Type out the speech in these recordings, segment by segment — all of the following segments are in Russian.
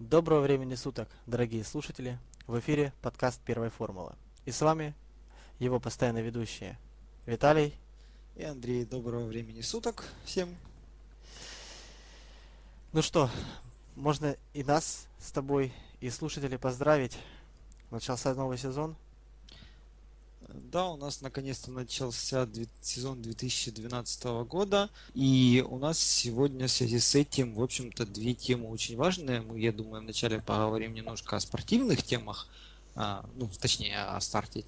Доброго времени суток, дорогие слушатели! В эфире подкаст «Первой формулы». И с вами его постоянно ведущие Виталий и Андрей. Доброго времени суток всем! Ну что, можно и нас с тобой, и слушателей поздравить. Начался новый сезон – да, у нас наконец-то начался сезон 2012 года, и у нас сегодня в связи с этим, в общем-то, две темы очень важные. Мы, я думаю, вначале поговорим немножко о спортивных темах, а, ну, точнее, о старте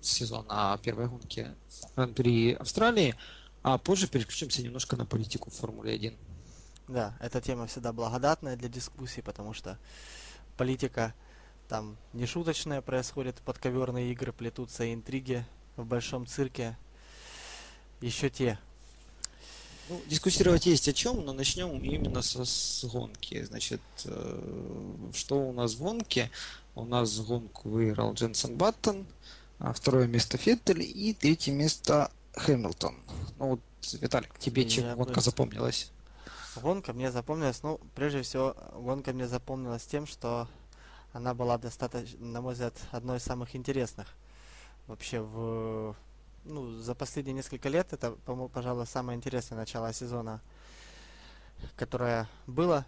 сезона, о первой гонке Гран-при Австралии, а позже переключимся немножко на политику в Формуле 1. Да, эта тема всегда благодатная для дискуссий, потому что политика – там нешуточное происходит, подковерные игры плетутся, интриги в большом цирке. Еще те. Ну, дискуссировать есть о чем, но начнем именно со, с гонки. Значит, э, что у нас в гонке? У нас гонку выиграл Дженсен Баттон, а второе место Феттель и третье место Хэмилтон. Ну вот, Виталик, тебе чем Я гонка бы... запомнилась? Гонка мне запомнилась, ну, прежде всего, гонка мне запомнилась тем, что она была достаточно, на мой взгляд, одной из самых интересных вообще в ну, за последние несколько лет. Это, по-моему, пожалуй, самое интересное начало сезона, которое было.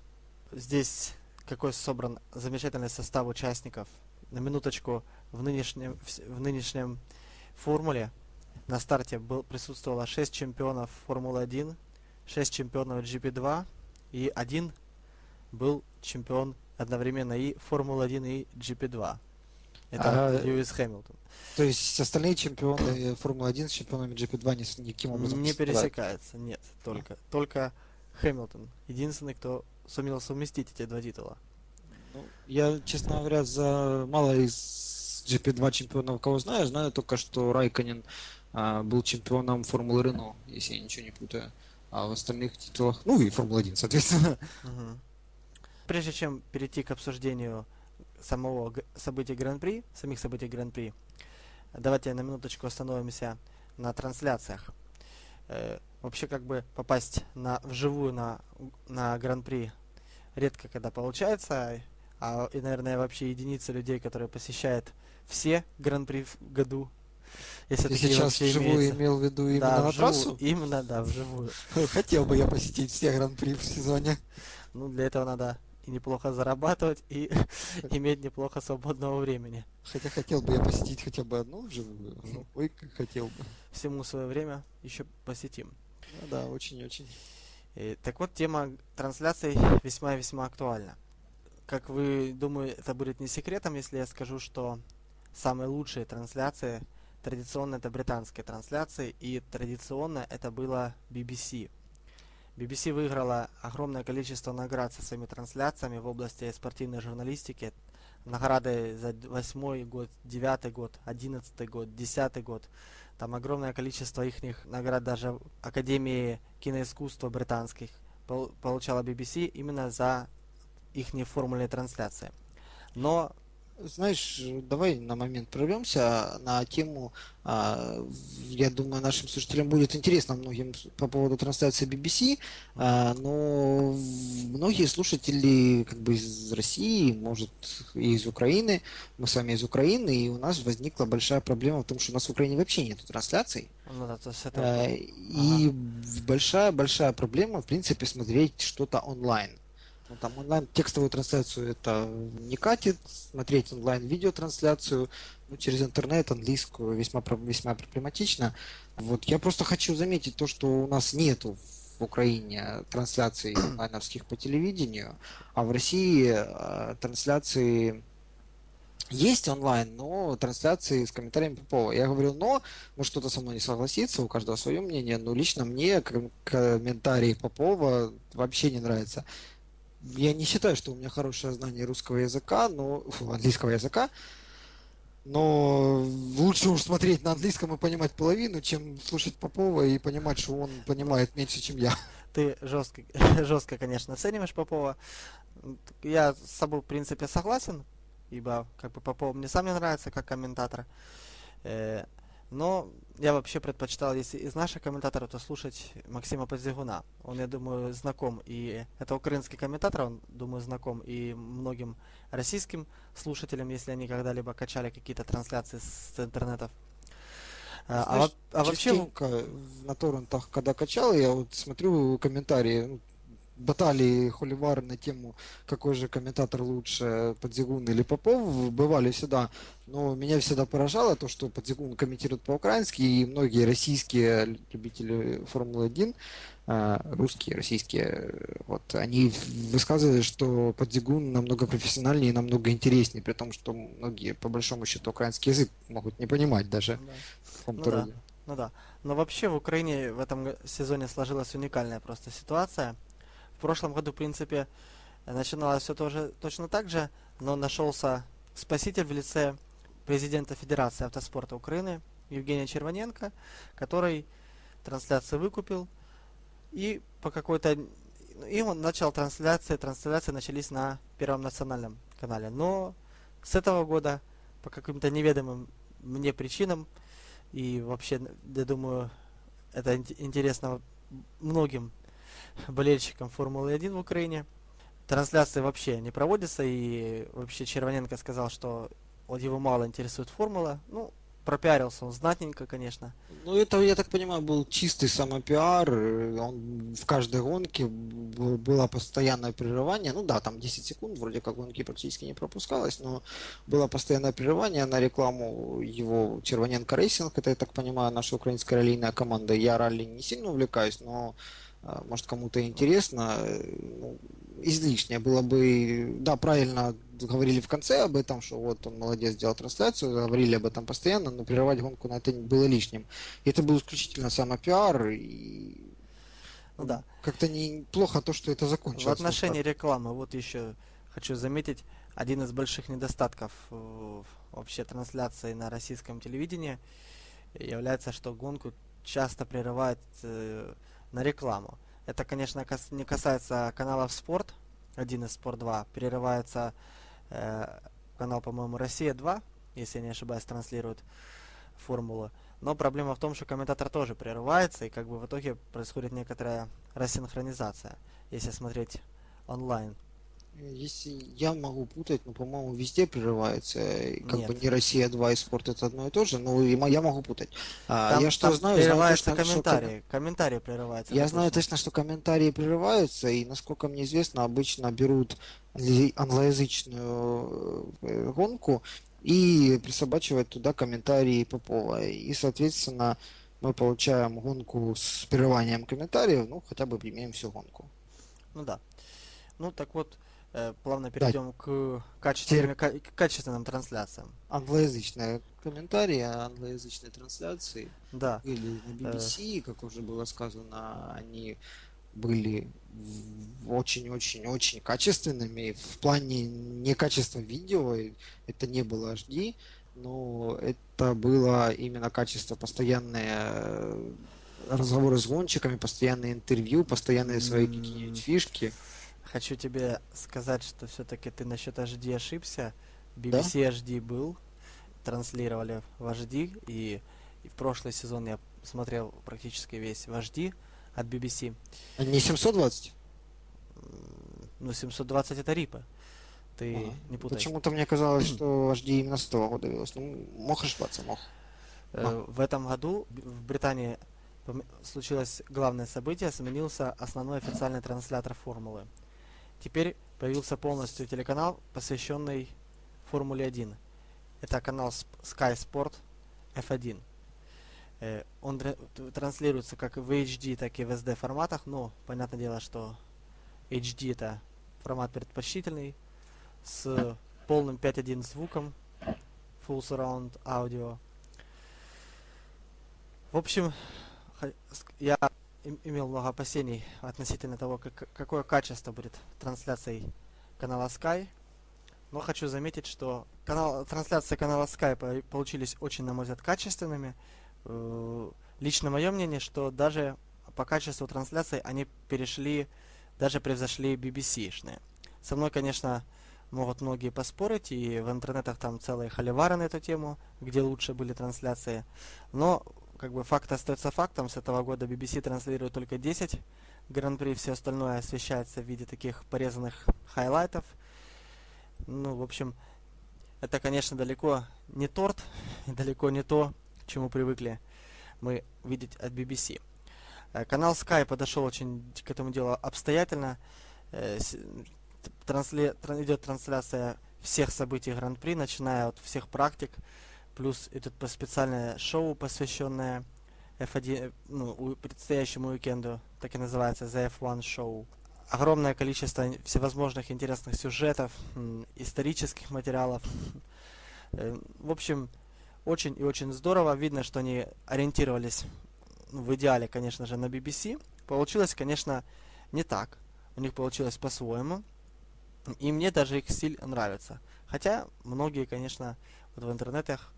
Здесь какой собран замечательный состав участников. На минуточку в нынешнем, в нынешнем формуле на старте был, присутствовало 6 чемпионов Формулы-1, 6 чемпионов GP2 и один был чемпион одновременно и Формула-1, и GP2. Это а, Льюис Хэмилтон. То есть остальные чемпионы Формулы-1 с чемпионами GP2 ни, никаким образом не пересекаются, нет, только, только Хэмилтон. Единственный, кто сумел совместить эти два титула. Ну, я, честно говоря, за мало из GP2 чемпионов, кого знаю, знаю только, что Райконин а, был чемпионом Формулы Рено, если я ничего не путаю. А в остальных титулах, ну и Формула-1, соответственно. Uh-huh прежде чем перейти к обсуждению самого события Гран-при, самих событий Гран-при, давайте на минуточку остановимся на трансляциях. Э, вообще, как бы попасть на, вживую на, на Гран-при редко когда получается, а, и, наверное, вообще единица людей, которые посещают все Гран-при в году. Если Ты сейчас вживую имел в виду именно да, на вживую, трассу? Именно, да, вживую. Хотел бы я посетить все Гран-при в сезоне. Ну, для этого надо и неплохо зарабатывать, и иметь неплохо свободного времени. Хотя хотел бы я посетить хотя бы одну живую, ну, ой, как хотел бы. Всему свое время еще посетим. Ну, да, очень-очень. Так вот, тема трансляций весьма-весьма актуальна. Как вы, думаю, это будет не секретом, если я скажу, что самые лучшие трансляции традиционно это британские трансляции, и традиционно это было BBC. BBC выиграла огромное количество наград со своими трансляциями в области спортивной журналистики. Награды за восьмой год, девятый год, одиннадцатый год, десятый год. Там огромное количество их наград даже Академии киноискусства британских получала BBC именно за их формульные трансляции. Но знаешь, давай на момент прорвемся на тему, а, я думаю, нашим слушателям будет интересно многим по поводу трансляции BBC, а, но многие слушатели как бы из России, может, и из Украины, мы с вами из Украины, и у нас возникла большая проблема в том, что у нас в Украине вообще нет трансляций. Ну, да, то есть это... А, и большая-большая проблема, в принципе, смотреть что-то онлайн. Ну, там онлайн текстовую трансляцию это не катит, смотреть онлайн видеотрансляцию ну, через интернет английскую весьма весьма проблематично. Вот я просто хочу заметить то, что у нас нету в Украине трансляций онлайновских по телевидению, а в России э, трансляции есть онлайн, но трансляции с комментариями Попова. Я говорю, но, может кто-то со мной не согласится, у каждого свое мнение, но лично мне комментарии Попова вообще не нравятся я не считаю, что у меня хорошее знание русского языка, но фу, английского языка, но лучше уж смотреть на английском и понимать половину, чем слушать Попова и понимать, что он понимает меньше, чем я. Ты жестко, жестко, конечно, оцениваешь Попова. Я с собой, в принципе, согласен, ибо как бы Попов мне сам не нравится как комментатор. Э, Но я вообще предпочитал, если из наших комментаторов, то слушать Максима Подзигуна. Он, я думаю, знаком, и это украинский комментатор, он, думаю, знаком и многим российским слушателям, если они когда-либо качали какие-то трансляции с интернетов. А, а Знаешь, а, а вообще на торрентах, когда качал, я вот смотрю комментарии, ну, баталии холивары на тему, какой же комментатор лучше, Подзигун или Попов, бывали всегда. Но меня всегда поражало то, что Подзигун комментирует по-украински, и многие российские любители Формулы-1, а, русские, российские, вот, они высказывали, что Подзигун намного профессиональнее и намного интереснее, при том, что многие, по большому счету, украинский язык могут не понимать даже да. в ну, да. ну да. Но вообще в Украине в этом сезоне сложилась уникальная просто ситуация – в прошлом году, в принципе, начиналось все тоже точно так же, но нашелся спаситель в лице президента Федерации автоспорта Украины Евгения Червоненко, который трансляцию выкупил и по какой-то и он начал трансляции, трансляции начались на Первом национальном канале. Но с этого года по каким-то неведомым мне причинам и вообще, я думаю, это интересно многим болельщикам Формулы-1 в Украине. Трансляции вообще не проводятся, и вообще Червоненко сказал, что его мало интересует формула. Ну, пропиарился он знатненько, конечно. Ну, это, я так понимаю, был чистый самопиар. Он в каждой гонке было постоянное прерывание. Ну да, там 10 секунд, вроде как гонки практически не пропускалось, но было постоянное прерывание на рекламу его Червоненко Racing. Это, я так понимаю, наша украинская раллийная команда. Я ралли не сильно увлекаюсь, но может кому-то интересно, ну, излишнее было бы, да, правильно говорили в конце об этом, что вот он молодец, сделал трансляцию, говорили об этом постоянно, но прерывать гонку на это было лишним. Это был исключительно самопиар, и ну, да. как-то неплохо то, что это закончилось. В отношении рекламы, вот еще хочу заметить, один из больших недостатков э, вообще трансляции на российском телевидении является, что гонку часто прерывает э, на рекламу. Это, конечно, не касается каналов Спорт, один из Спорт 2. Прерывается э, канал, по-моему, Россия 2, если я не ошибаюсь, транслирует формулу. Но проблема в том, что комментатор тоже прерывается, и как бы в итоге происходит некоторая рассинхронизация, если смотреть онлайн. Если я могу путать, но, по-моему, везде прерывается. Как Нет. бы не Россия 2 и спорт это одно и то же, но я могу путать. А, там, я что там знаю, прерываются знаю точно, комментарии. Что... Комментарии прерываются. Я знаю точно, что комментарии прерываются, и насколько мне известно, обычно берут англоязычную э, гонку и присобачивают туда комментарии Попова. И, соответственно, мы получаем гонку с прерыванием комментариев, ну, хотя бы имеем всю гонку. Ну да. Ну так вот, Э, плавно перейдем да. к качественным, Теперь... качественным трансляциям. Англоязычные комментарии, англоязычные трансляции да. были на BBC, э... как уже было сказано, они были очень-очень-очень качественными. В плане не качества видео, это не было HD, но это было именно качество постоянные э, разговоры с гонщиками, постоянные интервью, постоянные свои какие-нибудь фишки. Хочу тебе сказать, что все-таки ты насчет HD ошибся. BBC да? HD был, транслировали в HD, и, и в прошлый сезон я смотрел практически весь в HD от BBC. А не 720? Ну, 720 это рипа. Ты ага. не путай. Почему-то мне казалось, что HD именно с того года велось. Ну, мог ошибаться, мог. Э, в этом году в Британии случилось главное событие, сменился основной официальный транслятор формулы. Теперь появился полностью телеканал, посвященный Формуле 1. Это канал Sky Sport F1. Э, он транслируется как в HD, так и в SD форматах, но понятное дело, что HD это формат предпочтительный, с полным 5.1 звуком, Full Surround Audio. В общем, я имел много опасений относительно того, как, какое качество будет трансляцией канала Sky. Но хочу заметить, что канал, трансляции канала Sky получились очень, на мой взгляд, качественными. Э, лично мое мнение, что даже по качеству трансляции они перешли, даже превзошли BBC-шные. Со мной, конечно, могут многие поспорить, и в интернетах там целые холивары на эту тему, где лучше были трансляции. Но как бы факт остается фактом, с этого года BBC транслирует только 10 гран-при, все остальное освещается в виде таких порезанных хайлайтов. Ну, в общем, это, конечно, далеко не торт, далеко не то, к чему привыкли мы видеть от BBC. Э, канал Sky подошел очень к этому делу обстоятельно. Э, трансли... Идет трансляция всех событий Гран-при, начиная от всех практик, плюс идет специальное шоу, посвященное F1, ну, предстоящему уикенду, так и называется The F1 Show. Огромное количество всевозможных интересных сюжетов, исторических материалов. Э, в общем, очень и очень здорово. Видно, что они ориентировались ну, в идеале, конечно же, на BBC. Получилось, конечно, не так. У них получилось по-своему. И мне даже их стиль нравится. Хотя многие, конечно, вот в интернетах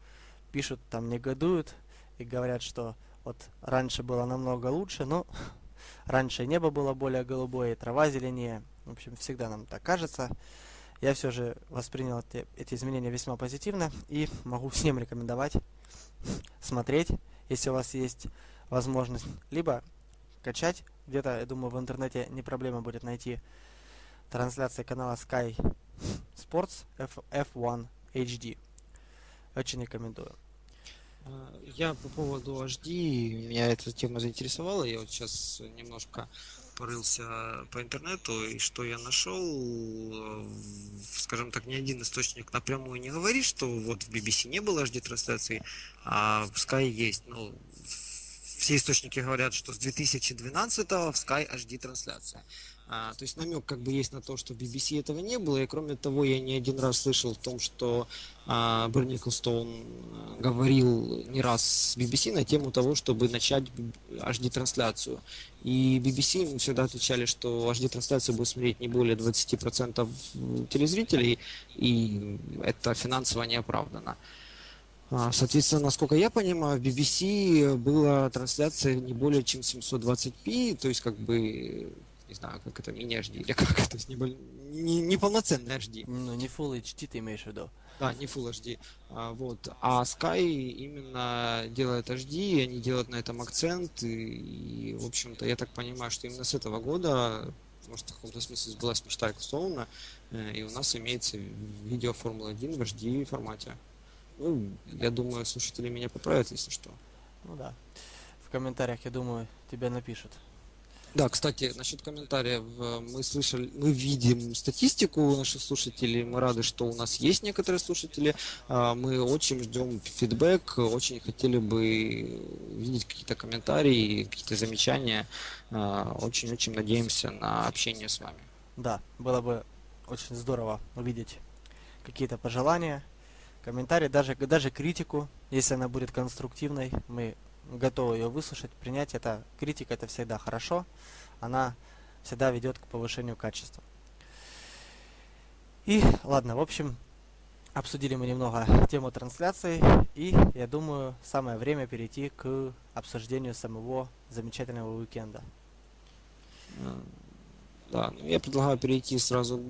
пишут, там негодуют и говорят, что вот раньше было намного лучше, но раньше небо было более голубое, трава зеленее. В общем, всегда нам так кажется. Я все же воспринял эти, эти изменения весьма позитивно и могу всем рекомендовать смотреть, если у вас есть возможность, либо качать. Где-то, я думаю, в интернете не проблема будет найти трансляции канала Sky Sports F F1 HD. Очень рекомендую. А, я по поводу HD, меня эта тема заинтересовала. Я вот сейчас немножко порылся по интернету, и что я нашел, скажем так, ни один источник напрямую не говорит, что вот в BBC не было HD трансляции, а в Sky есть. Ну, все источники говорят, что с 2012 в Sky HD трансляция. А, то есть намек как бы есть на то, что в BBC этого не было, и кроме того, я не один раз слышал в том, что а, Берни Николстоун а, говорил не раз с BBC на тему того, чтобы начать HD-трансляцию. И BBC всегда отвечали, что HD-трансляцию будет смотреть не более 20% телезрителей, и это финансово не оправдано. А, соответственно, насколько я понимаю, в BBC была трансляция не более чем 720p, то есть как бы не знаю, как это, мини-HD, или как это, не, не, не полноценный HD. Ну, не Full HD ты имеешь в виду. Да, не Full HD. А, вот. А Sky именно делает HD, они делают на этом акцент, и, и в общем-то, я так понимаю, что именно с этого года, может, в каком-то смысле сбылась мечта Экстоуна, э, и у нас имеется видео Формулы-1 в HD формате. Ну, я думаю, слушатели меня поправят, если что. Ну да. В комментариях, я думаю, тебя напишут. Да, кстати, насчет комментариев. Э, мы слышали, мы видим статистику наших слушателей. Мы рады, что у нас есть некоторые слушатели. А, мы очень ждем фидбэк, очень хотели бы видеть какие-то комментарии, какие-то замечания. А, очень-очень надеемся на общение с вами. Да, было бы очень здорово увидеть какие-то пожелания, комментарии, даже, даже критику, если она будет конструктивной. Мы готовы ее выслушать, принять. Это критика, это всегда хорошо. Она всегда ведет к повышению качества. И ладно, в общем, обсудили мы немного тему трансляции, и я думаю, самое время перейти к обсуждению самого замечательного уикенда. Да, ну я предлагаю перейти сразу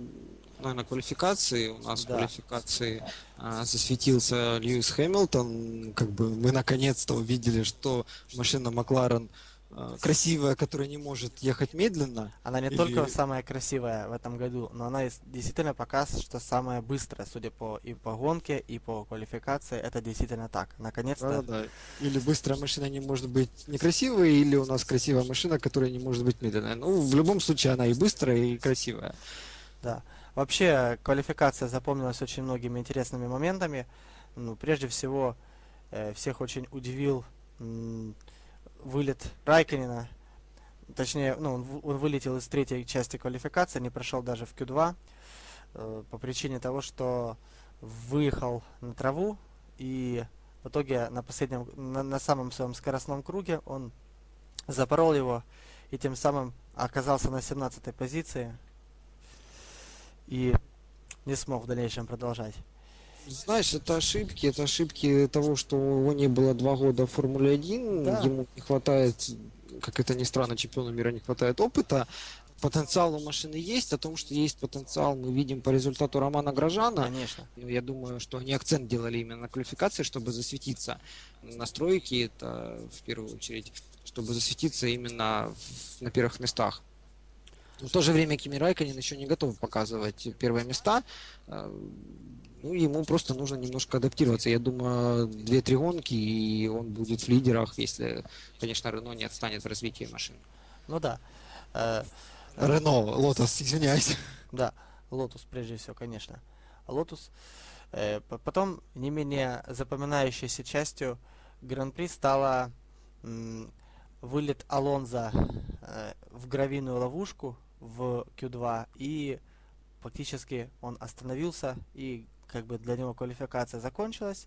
наверное, квалификации. У нас да. в квалификации а, засветился Льюис Хэмилтон. Как бы мы наконец-то увидели, что машина Макларен а, красивая, которая не может ехать медленно. Она не или... только самая красивая в этом году, но она действительно показывает, что самая быстрая, судя по и по гонке, и по квалификации, это действительно так. Наконец-то. Да, да. Или быстрая машина не может быть некрасивой, или у нас красивая машина, которая не может быть медленная. Ну, в любом случае, она и быстрая, и красивая. Да. Вообще, квалификация запомнилась очень многими интересными моментами. Ну, прежде всего, э, всех очень удивил вылет Райканина. Точнее, ну, он, он вылетел из третьей части квалификации, не прошел даже в Q2 э, по причине того, что выехал на траву и в итоге на последнем, на, на самом своем скоростном круге он запорол его и тем самым оказался на 17 позиции и не смог в дальнейшем продолжать. Знаешь, это ошибки, это ошибки того, что у него не было два года в Формуле 1, да. ему не хватает, как это ни странно, чемпиону мира не хватает опыта. потенциал у машины есть, о том, что есть потенциал, мы видим по результату Романа Грожана. Конечно. Я думаю, что они акцент делали именно на квалификации, чтобы засветиться. Настройки это в первую очередь, чтобы засветиться именно в, на первых местах. Но в то же время Кими Райконин еще не готов показывать первые места. А, ну, ему просто нужно немножко адаптироваться. Я думаю, две-три гонки, и он будет в лидерах, если, конечно, Рено не отстанет в развитии машины. Ну да. Э, Рено, Лотос, извиняюсь. Да, Лотус прежде всего, конечно. Лотус. Э, потом, не менее запоминающейся частью Гран-при стала вылет Алонза э, в гравийную ловушку в Q2 и фактически он остановился и как бы для него квалификация закончилась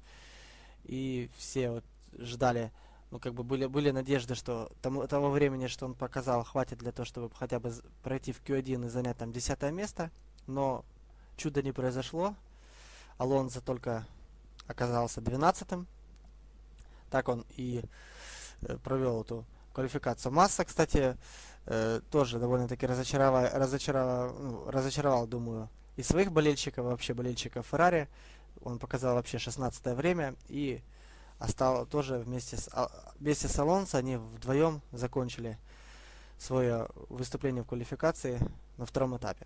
и все вот ждали ну, как бы были, были надежды, что тому, того времени, что он показал, хватит для того, чтобы хотя бы пройти в Q1 и занять там десятое место. Но чудо не произошло. Алонзо только оказался 12-м. Так он и э, провел эту квалификацию. Масса, кстати, э, тоже довольно-таки разочаровал, разочаровал, ну, разочаровал, думаю, и своих болельщиков, вообще болельщиков Феррари. Он показал вообще 16 время и остал тоже вместе с, а, вместе с Алонсо, они вдвоем закончили свое выступление в квалификации на втором этапе.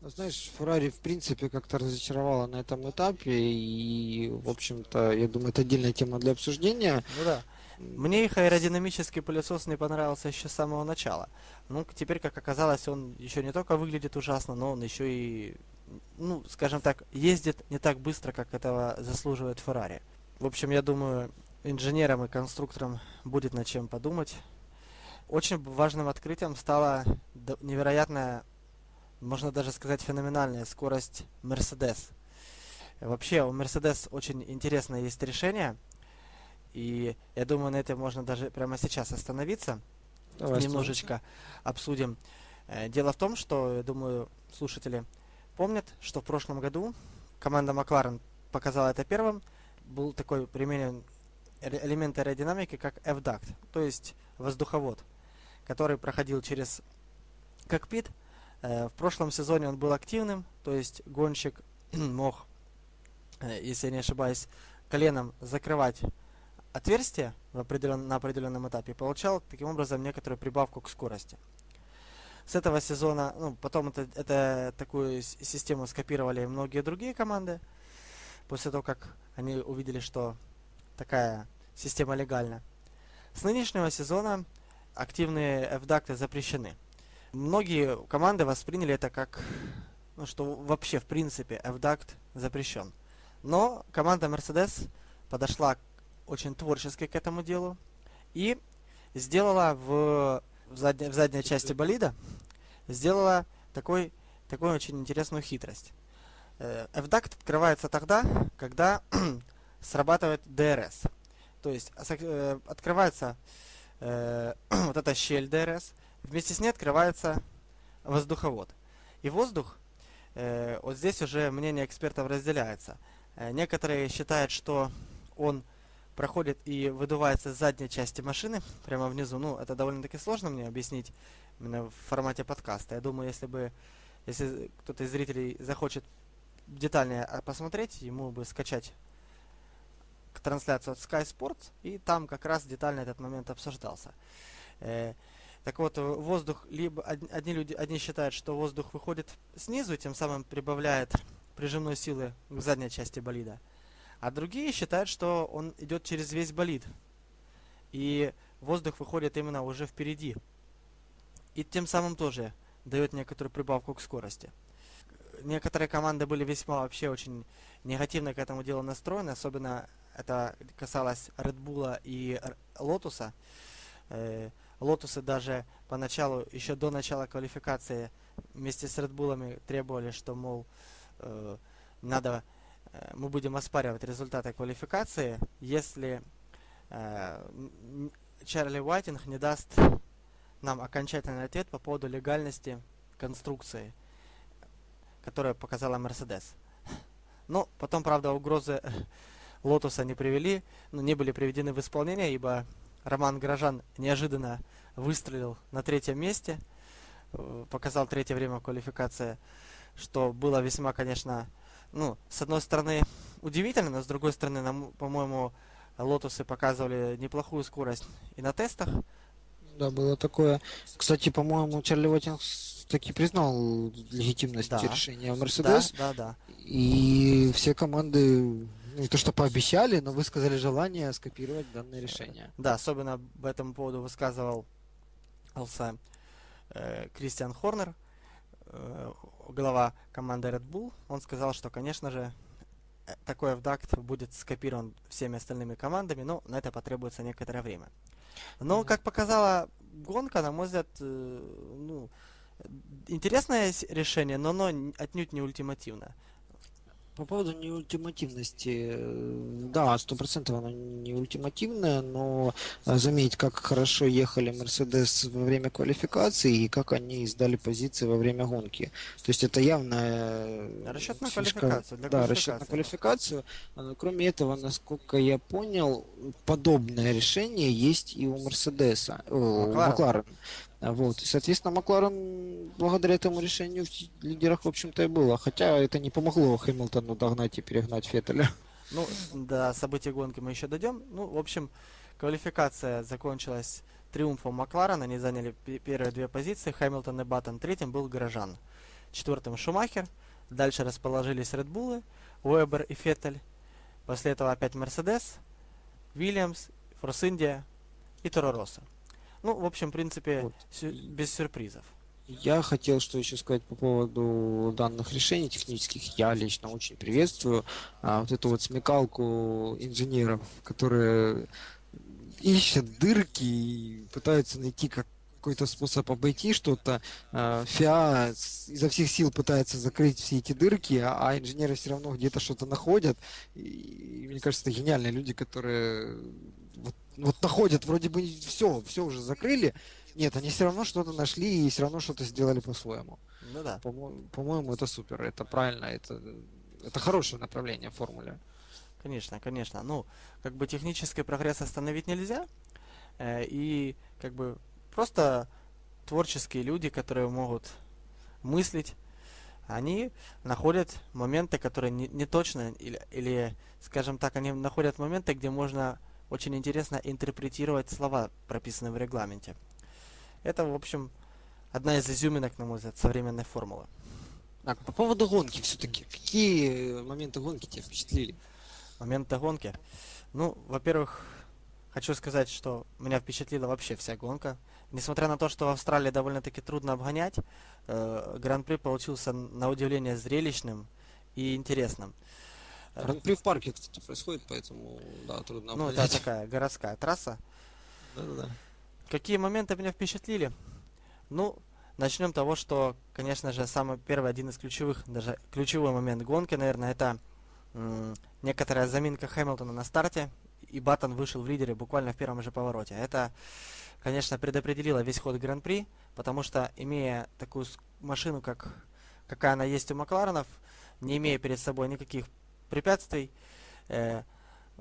Ну, знаешь, Феррари в принципе как-то разочаровала на этом этапе, и, в общем-то, я думаю, это отдельная тема для обсуждения. Ну да. Мне их аэродинамический пылесос не понравился еще с самого начала. Ну, теперь, как оказалось, он еще не только выглядит ужасно, но он еще и, ну, скажем так, ездит не так быстро, как этого заслуживает Феррари. В общем, я думаю, инженерам и конструкторам будет над чем подумать. Очень важным открытием стала невероятная, можно даже сказать, феноменальная скорость Mercedes. Вообще, у Mercedes очень интересное есть решение. И я думаю, на этом можно даже прямо сейчас остановиться. Давай немножечко обсудим. Э, дело в том, что, я думаю, слушатели помнят, что в прошлом году команда Макларен показала это первым – был такой применен элемент аэродинамики, как F-duct, то есть воздуховод, который проходил через кокпит. Э, в прошлом сезоне он был активным, то есть гонщик мог, э, если я не ошибаюсь, коленом закрывать отверстие в определен, на определенном этапе получал таким образом некоторую прибавку к скорости. С этого сезона, ну, потом это, это такую систему скопировали многие другие команды после того, как они увидели, что такая система легальна. С нынешнего сезона активные FDACT запрещены. Многие команды восприняли это как, ну, что вообще в принципе FDACT запрещен. Но команда Mercedes подошла очень творчески к этому делу и сделала в, в, задней, в задней части болида сделала такой, такую очень интересную хитрость. Э, FDACT открывается тогда, когда срабатывает DRS. То есть э, открывается э, вот эта щель DRS, вместе с ней открывается воздуховод. И воздух, э, вот здесь уже мнение экспертов разделяется. Э, некоторые считают, что он проходит и выдувается с задней части машины, прямо внизу. Ну, это довольно-таки сложно мне объяснить именно в формате подкаста. Я думаю, если бы если кто-то из зрителей захочет детальнее а, посмотреть, ему бы скачать трансляцию от Sky Sports, и там как раз детально этот момент обсуждался. Э, так вот, воздух, либо одни люди, одни считают, что воздух выходит снизу, тем самым прибавляет прижимной силы к задней части болида. А другие считают, что он идет через весь болид. И воздух выходит именно уже впереди. И тем самым тоже дает некоторую прибавку к скорости некоторые команды были весьма вообще очень негативно к этому делу настроены, особенно это касалось Red Bull и Lotus. Э, Лотусы даже поначалу, еще до начала квалификации, вместе с Red Bull требовали, что, мол, э, надо, мы будем оспаривать результаты квалификации, если Чарли Уайтинг не даст нам окончательный ответ по поводу легальности конструкции – которое показала Мерседес. Но потом, правда, угрозы Лотуса не привели, ну, не были приведены в исполнение, ибо Роман Грожан неожиданно выстрелил на третьем месте э, показал третье время квалификации, что было весьма, конечно, ну, с одной стороны, удивительно, но с другой стороны, нам, по-моему, лотусы показывали неплохую скорость и на тестах. Да, было такое. Кстати, по-моему, Чарли Уоттингс таки признал легитимность Да. решения Мерседес. Да, да, да. И все команды ну, не то что пообещали, но высказали желание скопировать данное решение. Да, особенно по этому поводу высказывался э, Кристиан Хорнер, э, глава команды Red Bull. Он сказал, что, конечно же, э, такой FDACT будет скопирован всеми остальными командами, но на это потребуется некоторое время. Но, как показала гонка, на мой взгляд, э, ну, интересное решение, но оно отнюдь не ультимативное. По поводу неультимативности, э, да, сто процентов оно не ультимативное, но э, заметь, как хорошо ехали Мерседес во время квалификации и как они сдали позиции во время гонки. То есть это явно Расчет на квалификацию, для да, расчет на квалификацию. Кроме этого, насколько я понял, подобное решение есть и у Мерседеса, у Макларен. А, Вот. И, соответственно, Макларен благодаря этому решению в лидерах, в общем-то, и было. Хотя это не помогло Хэмилтону догнать и перегнать Феттеля. Ну, до событий гонки мы еще дойдем. Ну, в общем, квалификация закончилась триумфом Макларена. Они заняли пе- первые две позиции. Хэмилтон и Баттон третьим был Горожан. Четвертым Шумахер. Дальше расположились Редбулы, Уэбер и Феттель. После этого опять Мерседес, Вильямс, Форс Индия и Торо Росса. Ну, в общем, в принципе, Вот. сю- без сюрпризов. Я хотел что еще сказать по поводу данных решений технических. Я лично очень приветствую а, вот эту вот смекалку инженеров, которые ищут дырки и пытаются найти как какой-то способ обойти что-то. А, ФИА изо всех сил пытается закрыть все эти дырки, а, а инженеры все равно где-то что-то находят. И мне кажется, это гениальные люди, которые вот, находят вроде бы все, все уже закрыли, нет, они все равно что-то нашли и все равно что-то сделали по-своему. Ну да. По-мо- По-моему, это супер, это правильно, это, это хорошее направление в формуле. Конечно, конечно. Ну, как бы технический прогресс остановить нельзя. э, и как бы просто творческие люди, которые могут мыслить, они находят моменты, которые не, не точно, или, или, скажем так, они находят моменты, где можно очень интересно интерпретировать слова, прописанные в регламенте. Это, в общем, одна из изюминок, на мой взгляд, современной формулы. Так, по поводу гонки все-таки. Какие моменты гонки тебя впечатлили? Моменты гонки. Ну, во-первых, хочу сказать, что меня впечатлила вообще вся гонка. Несмотря на то, что в Австралии довольно-таки трудно обгонять, э, Гран-при получился на удивление зрелищным и интересным. Э, Гран-при в парке, кстати, происходит, поэтому, да, трудно Ну, это обгонять. такая городская трасса. Да-да-да. Какие моменты меня впечатлили? Ну, начнем с того, что, конечно же, самый первый, один из ключевых, даже ключевой момент гонки, наверное, это м, некоторая заминка Хэмилтона на старте, и Баттон вышел в лидере буквально в первом же повороте. Это, конечно, предопределило весь ход Гран-при, потому что, имея такую машину, как какая она есть у Макларенов, не имея перед собой никаких препятствий, э,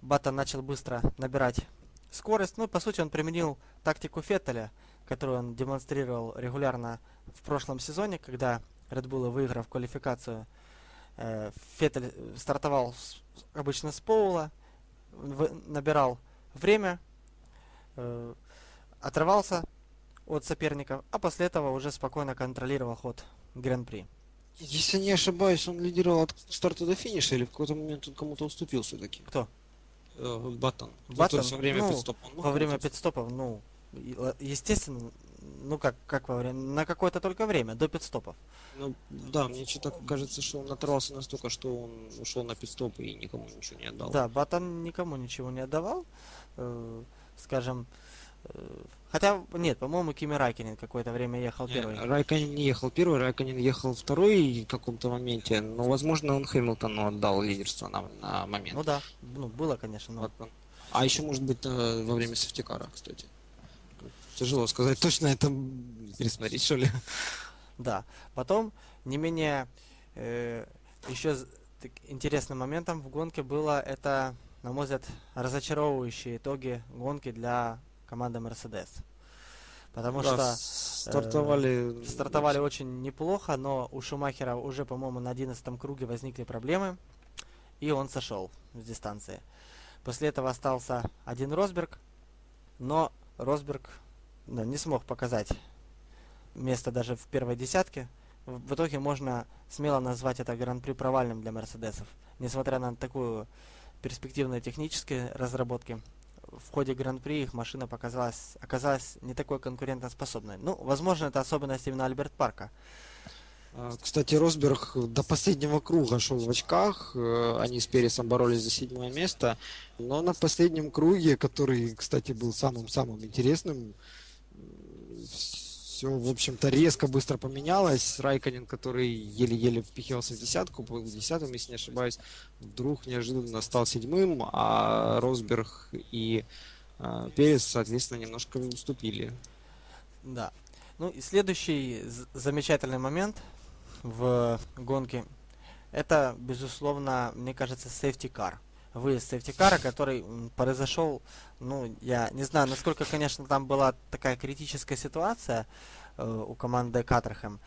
Баттон начал быстро набирать скорость. Ну, по сути, он применил тактику Феттеля, которую он демонстрировал регулярно в прошлом сезоне, когда Red Bull, выиграв квалификацию, э, Феттель э, стартовал обычно с Поула, набирал время, отрывался от соперников, а после этого уже спокойно контролировал ход Гран-при. Если не ошибаюсь, он лидировал от старта до финиша или в какой-то момент он кому-то уступил все-таки? Кто? Баттон. Ну, Баттон? то есть во время Ну, пидстопа мог Во время пидстопов, ну, л- естественно, ну как, как во время, на какое-то только время, до пидстопов. Ну, да, мне что-то кажется, что он оторвался настолько, что он ушел на пидстоп и никому ничего не отдал. Да, Батан никому ничего не отдавал, э, скажем, э, хотя, нет, по-моему, Кими Райкинен какое-то время ехал Не, первый. Райконин не ехал первый, Райконин ехал второй в каком-то моменте, но, возможно, он Хэмилтону отдал лидерство на, на момент. Ну да, ну было, конечно, но... Вот. А еще, может быть, э, во время сефтикара, кстати. Тяжело сказать точно, это пересмотреть, что ли. Да. Потом, не менее, э, еще так- интересным моментом в гонке было это, на мой взгляд, разочаровывающие итоги гонки для команды Mercedes. Потому Да, что стартовали... э, стартовали очень неплохо, но у Шумахера уже, по-моему, на 11 круге возникли проблемы, и он сошел с дистанции. После этого остался один Росберг, но Росберг ну, не смог показать место даже в первой десятке. В, в итоге можно смело назвать это гран-при провальным для Мерседесов. Несмотря на такую перспективные технические разработки, в ходе Гран-при их машина показалась, оказалась не такой конкурентоспособной. Ну, возможно, это особенность именно Альберт Парка. А, Кстати, Росберг до последнего круга шел в очках. э, Они с Пересом боролись за седьмое место. Но на последнем круге, который, кстати, был самым-самым интересным, все, в общем-то, резко быстро поменялось. Райконин, который еле-еле впихивался в десятку, был десятым, если не ошибаюсь, вдруг неожиданно стал седьмым, а Росберг и э, Перес, соответственно, немножко уступили. Да. Ну и следующий замечательный момент в гонке, это, безусловно, мне кажется, safety car. Выезд car, который произошел, ну, я не знаю, насколько, конечно, там была такая критическая ситуация э, у команды Катерхэм,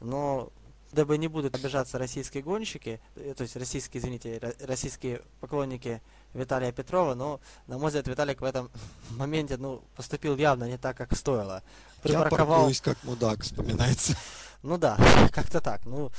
но дабы не будут обижаться российские гонщики, э, то есть российские, извините, ро- российские поклонники Виталия Петрова, но, на мой взгляд, Виталик в этом моменте, ну, поступил явно не так, как стоило. Я Припарковал паркуюсь как мудак, вспоминается. ну да, как-то так. Ну,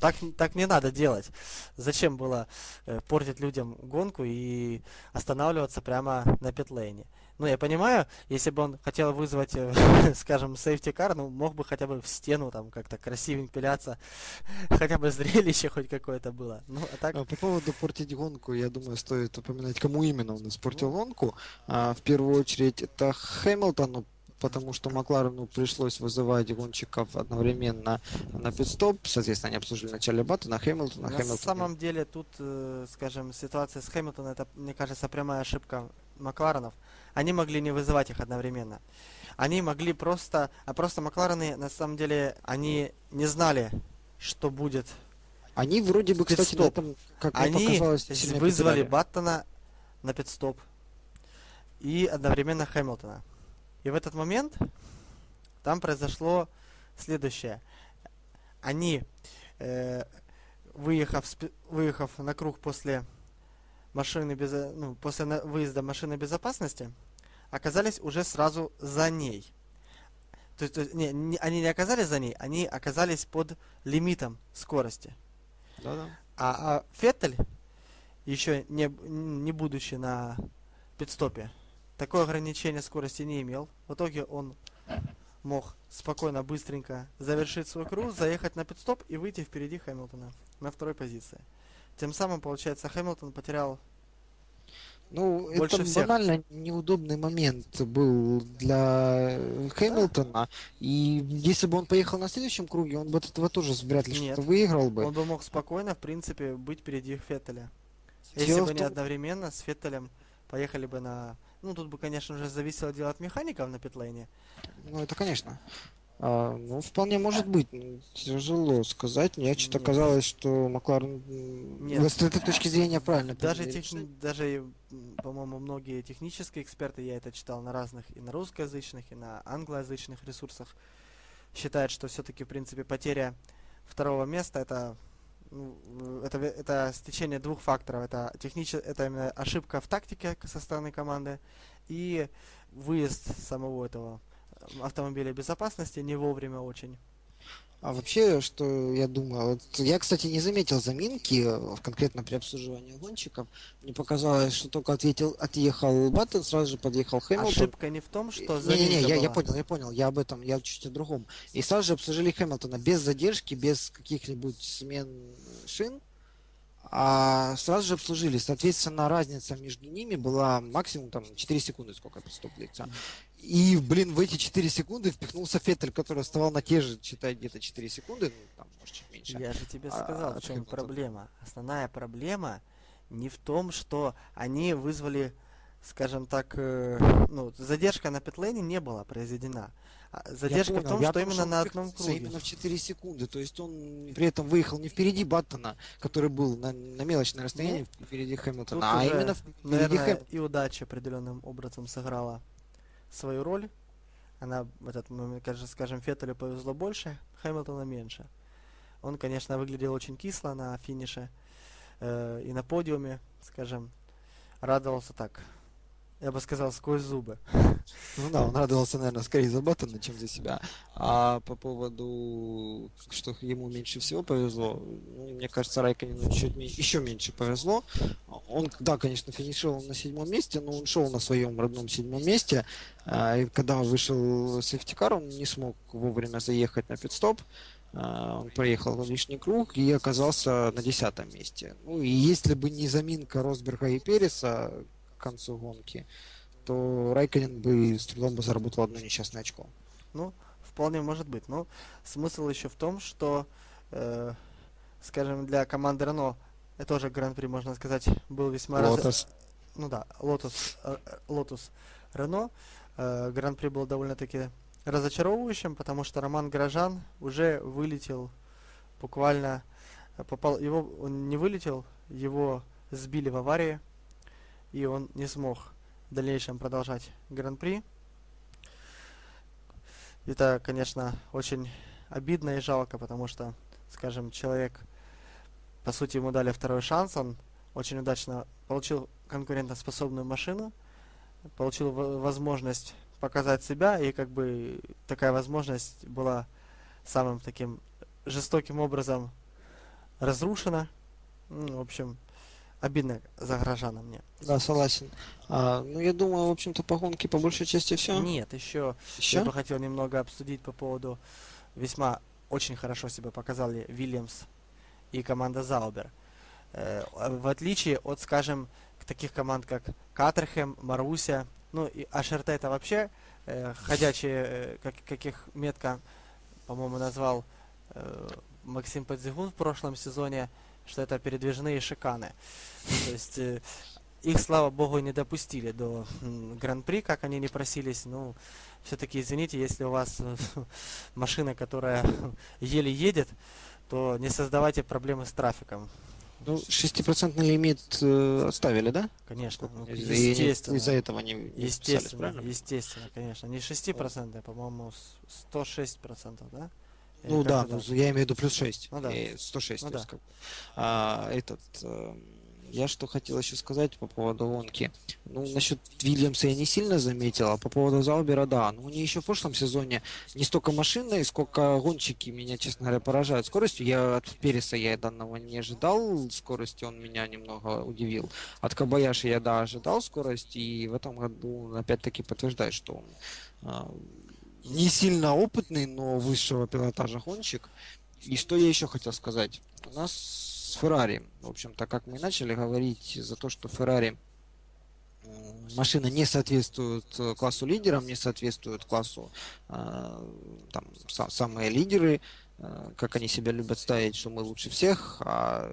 так, так не надо делать. Зачем было э, портить людям гонку и останавливаться прямо на питлейне? Ну, я понимаю, если бы он хотел вызвать, э, скажем, сейфти кар, ну, мог бы хотя бы в стену там как-то красивенько пиляться, хотя бы зрелище хоть какое-то было. Ну, а так, А По поводу портить гонку, я думаю, стоит упоминать, кому именно он испортил гонку. А, В первую очередь это Хэмилтону, потому что Макларену пришлось вызывать гонщиков одновременно на пит-стоп. Соответственно, они обслужили вначале Баттона, Хэмилтона. на Хэмилтон самом деле тут, э, скажем, ситуация с Хэмилтоном, это, мне кажется, прямая ошибка Макларенов. Они могли не вызывать их одновременно. Они могли просто, а просто Макларены, на самом деле, они не знали, что будет. Они вроде бы, кстати, на этом, как Они показалось, вызвали. Баттона на пит-стоп и одновременно Хэмилтона. И в этот момент там произошло следующее. Они, э, выехав, выехав на круг после машины без, ну, после на- выезда машины безопасности, оказались уже сразу за ней. То есть, то есть, не, не- они не оказались за ней, они оказались под лимитом скорости. Да-да. А, а Феттель, еще не, не будучи на пидстопе, такое ограничение скорости не имел. В итоге он мог спокойно, быстренько завершить свой круг, заехать на пидстоп и выйти впереди Хэмилтона на второй позиции. Тем самым, получается, Хэмилтон потерял Ну, Больше это всех. банально неудобный момент был для Хэмилтона. И если бы он поехал на следующем круге, он бы от этого тоже вряд ли что-то выиграл бы. Он бы мог спокойно, в принципе, быть впереди Феттеля. Дело Если бы том- одновременно с Феттелем поехали бы на... Ну, тут бы, конечно же, зависело дело от механиков на питлейне. Ну, это конечно. А, ну, вполне может быть. Тяжело сказать. Мне что-то казалось, что Макларен Нет. с этой точки зрения правильно Даже, тех- даже, по-моему, многие технические эксперты, я это читал на разных и на русскоязычных, и на англоязычных ресурсах, считают, что все-таки, в принципе, потеря второго места это это, ве- это стечение двух факторов. Это, технич... это именно ошибка в тактике со стороны команды и выезд самого этого э, автомобиля безопасности не вовремя очень. А вообще, что я думаю, вот я, кстати, не заметил заминки э, конкретно при обслуживании гонщиков. Мне показалось, что только ответил, отъехал Баттон, сразу же подъехал Хэмилтон. Ошибка не в том, что Не-не-не, заминка я, я была. понял, я понял, я об этом, я чуть о другом. И сразу же обслужили Хэмилтона без задержки, без каких-нибудь смен шин, а сразу же обслужили. Соответственно, разница между ними была максимум там 4 секунды, сколько пидстоп длится. И, блин, в эти 4 секунды впихнулся Феттель, который оставал на те же, считай, где-то 4 секунды, ну, там, может, чуть меньше. Я же тебе А, сказал, в от чем проблема. Основная проблема не в том, что они вызвали, скажем так, э, ну, задержка на питлейне не была произведена. А Задержка в понял, том, я что думал, именно он на одном круге. Именно в 4 секунды. То есть он при этом выехал не впереди Баттона, который был на, на мелочное расстояние впереди Хэмилтона, а именно впереди Наверное, Хэмилтона. и удача определенным образом сыграла свою роль. она в этот момент, скажем, Феттелю повезло больше, Хэмилтона меньше. Он, конечно, выглядел очень кисло на финише э, и на подиуме, скажем, радовался так, я бы сказал, сквозь зубы. Ну да, он радовался, наверное, скорее за Баттона, чем за себя. А по поводу, что ему меньше всего повезло, ну, мне кажется, Райконину чуть еще меньше повезло. Он, да, конечно, финишировал на седьмом месте, но он шел на своем родном седьмом месте. А, и когда вышел сефтикар, он не смог вовремя заехать на пидстоп. А, он проехал лишний круг и оказался на десятом месте. Ну и если бы не заминка Росберга и Переса, к концу гонки, то Райконен бы с трудом бы заработал одно несчастное очко. Ну, вполне может быть. Но смысл еще в том, что, э, скажем, для команды Рено это тоже гран-при, можно сказать, был весьма... Лотос. Раз... Ну да, Лотус, э, Лотус Рено. Э, гран-при был довольно-таки разочаровывающим, потому что Роман Горожан уже вылетел буквально попал его он не вылетел его сбили в аварии и он не смог в дальнейшем продолжать Гран-при. Это, конечно, очень обидно и жалко, потому что, скажем, человек, по сути, ему дали второй шанс, он очень удачно получил конкурентоспособную машину, получил возможность показать себя, и как бы такая возможность была самым таким жестоким образом разрушена. Ну, в общем, обидно за горожана мне. Да, согласен. А, ну, я думаю, в общем-то, по гонке по большей части все. Нет, еще, еще я бы хотел немного обсудить по поводу весьма очень хорошо себя показали Вильямс и команда Заубер. Э, в отличие от, скажем, таких команд, как Катерхем, Маруся, ну и Ашерте это вообще э, ходячие, э, как, каких метко, по-моему, назвал э, Максим Подзигун в прошлом сезоне, что это передвижные шиканы. То есть э, их, слава богу, не допустили до Гран-при, как они не просились. Ну, все-таки, извините, если у вас э, машина, которая еле едет, то не создавайте проблемы с трафиком. Ну, 6% лимит э, оставили, да? Конечно. Ну, естественно. Из-за этого не Естественно, правильно? естественно, конечно. Не 6%, а, по-моему, 106%, да? Ну да, ну, я имею в виду плюс 6. Ну, да. 106. Ну, да. Как, а, этот, э, я что хотел еще сказать по поводу гонки. Ну, насчет Вильямса я не сильно заметил, а по поводу Заубера, да. Ну, мне еще в прошлом сезоне не столько машины, сколько гонщики меня, честно говоря, поражают скоростью. Я от Переса я данного не ожидал скорости, он меня немного удивил. От Кабаяши я, да, ожидал скорости, и в этом году, опять-таки, подтверждает, что он а, не сильно опытный, но высшего пилотажа гонщик. И что я еще хотел сказать? У нас с Феррари, в общем-то, как мы начали говорить за то, что Феррари машина не соответствует э, классу лидерам, не соответствует классу э, там, са- самые лидеры, э, как они себя любят ставить, что мы лучше всех, а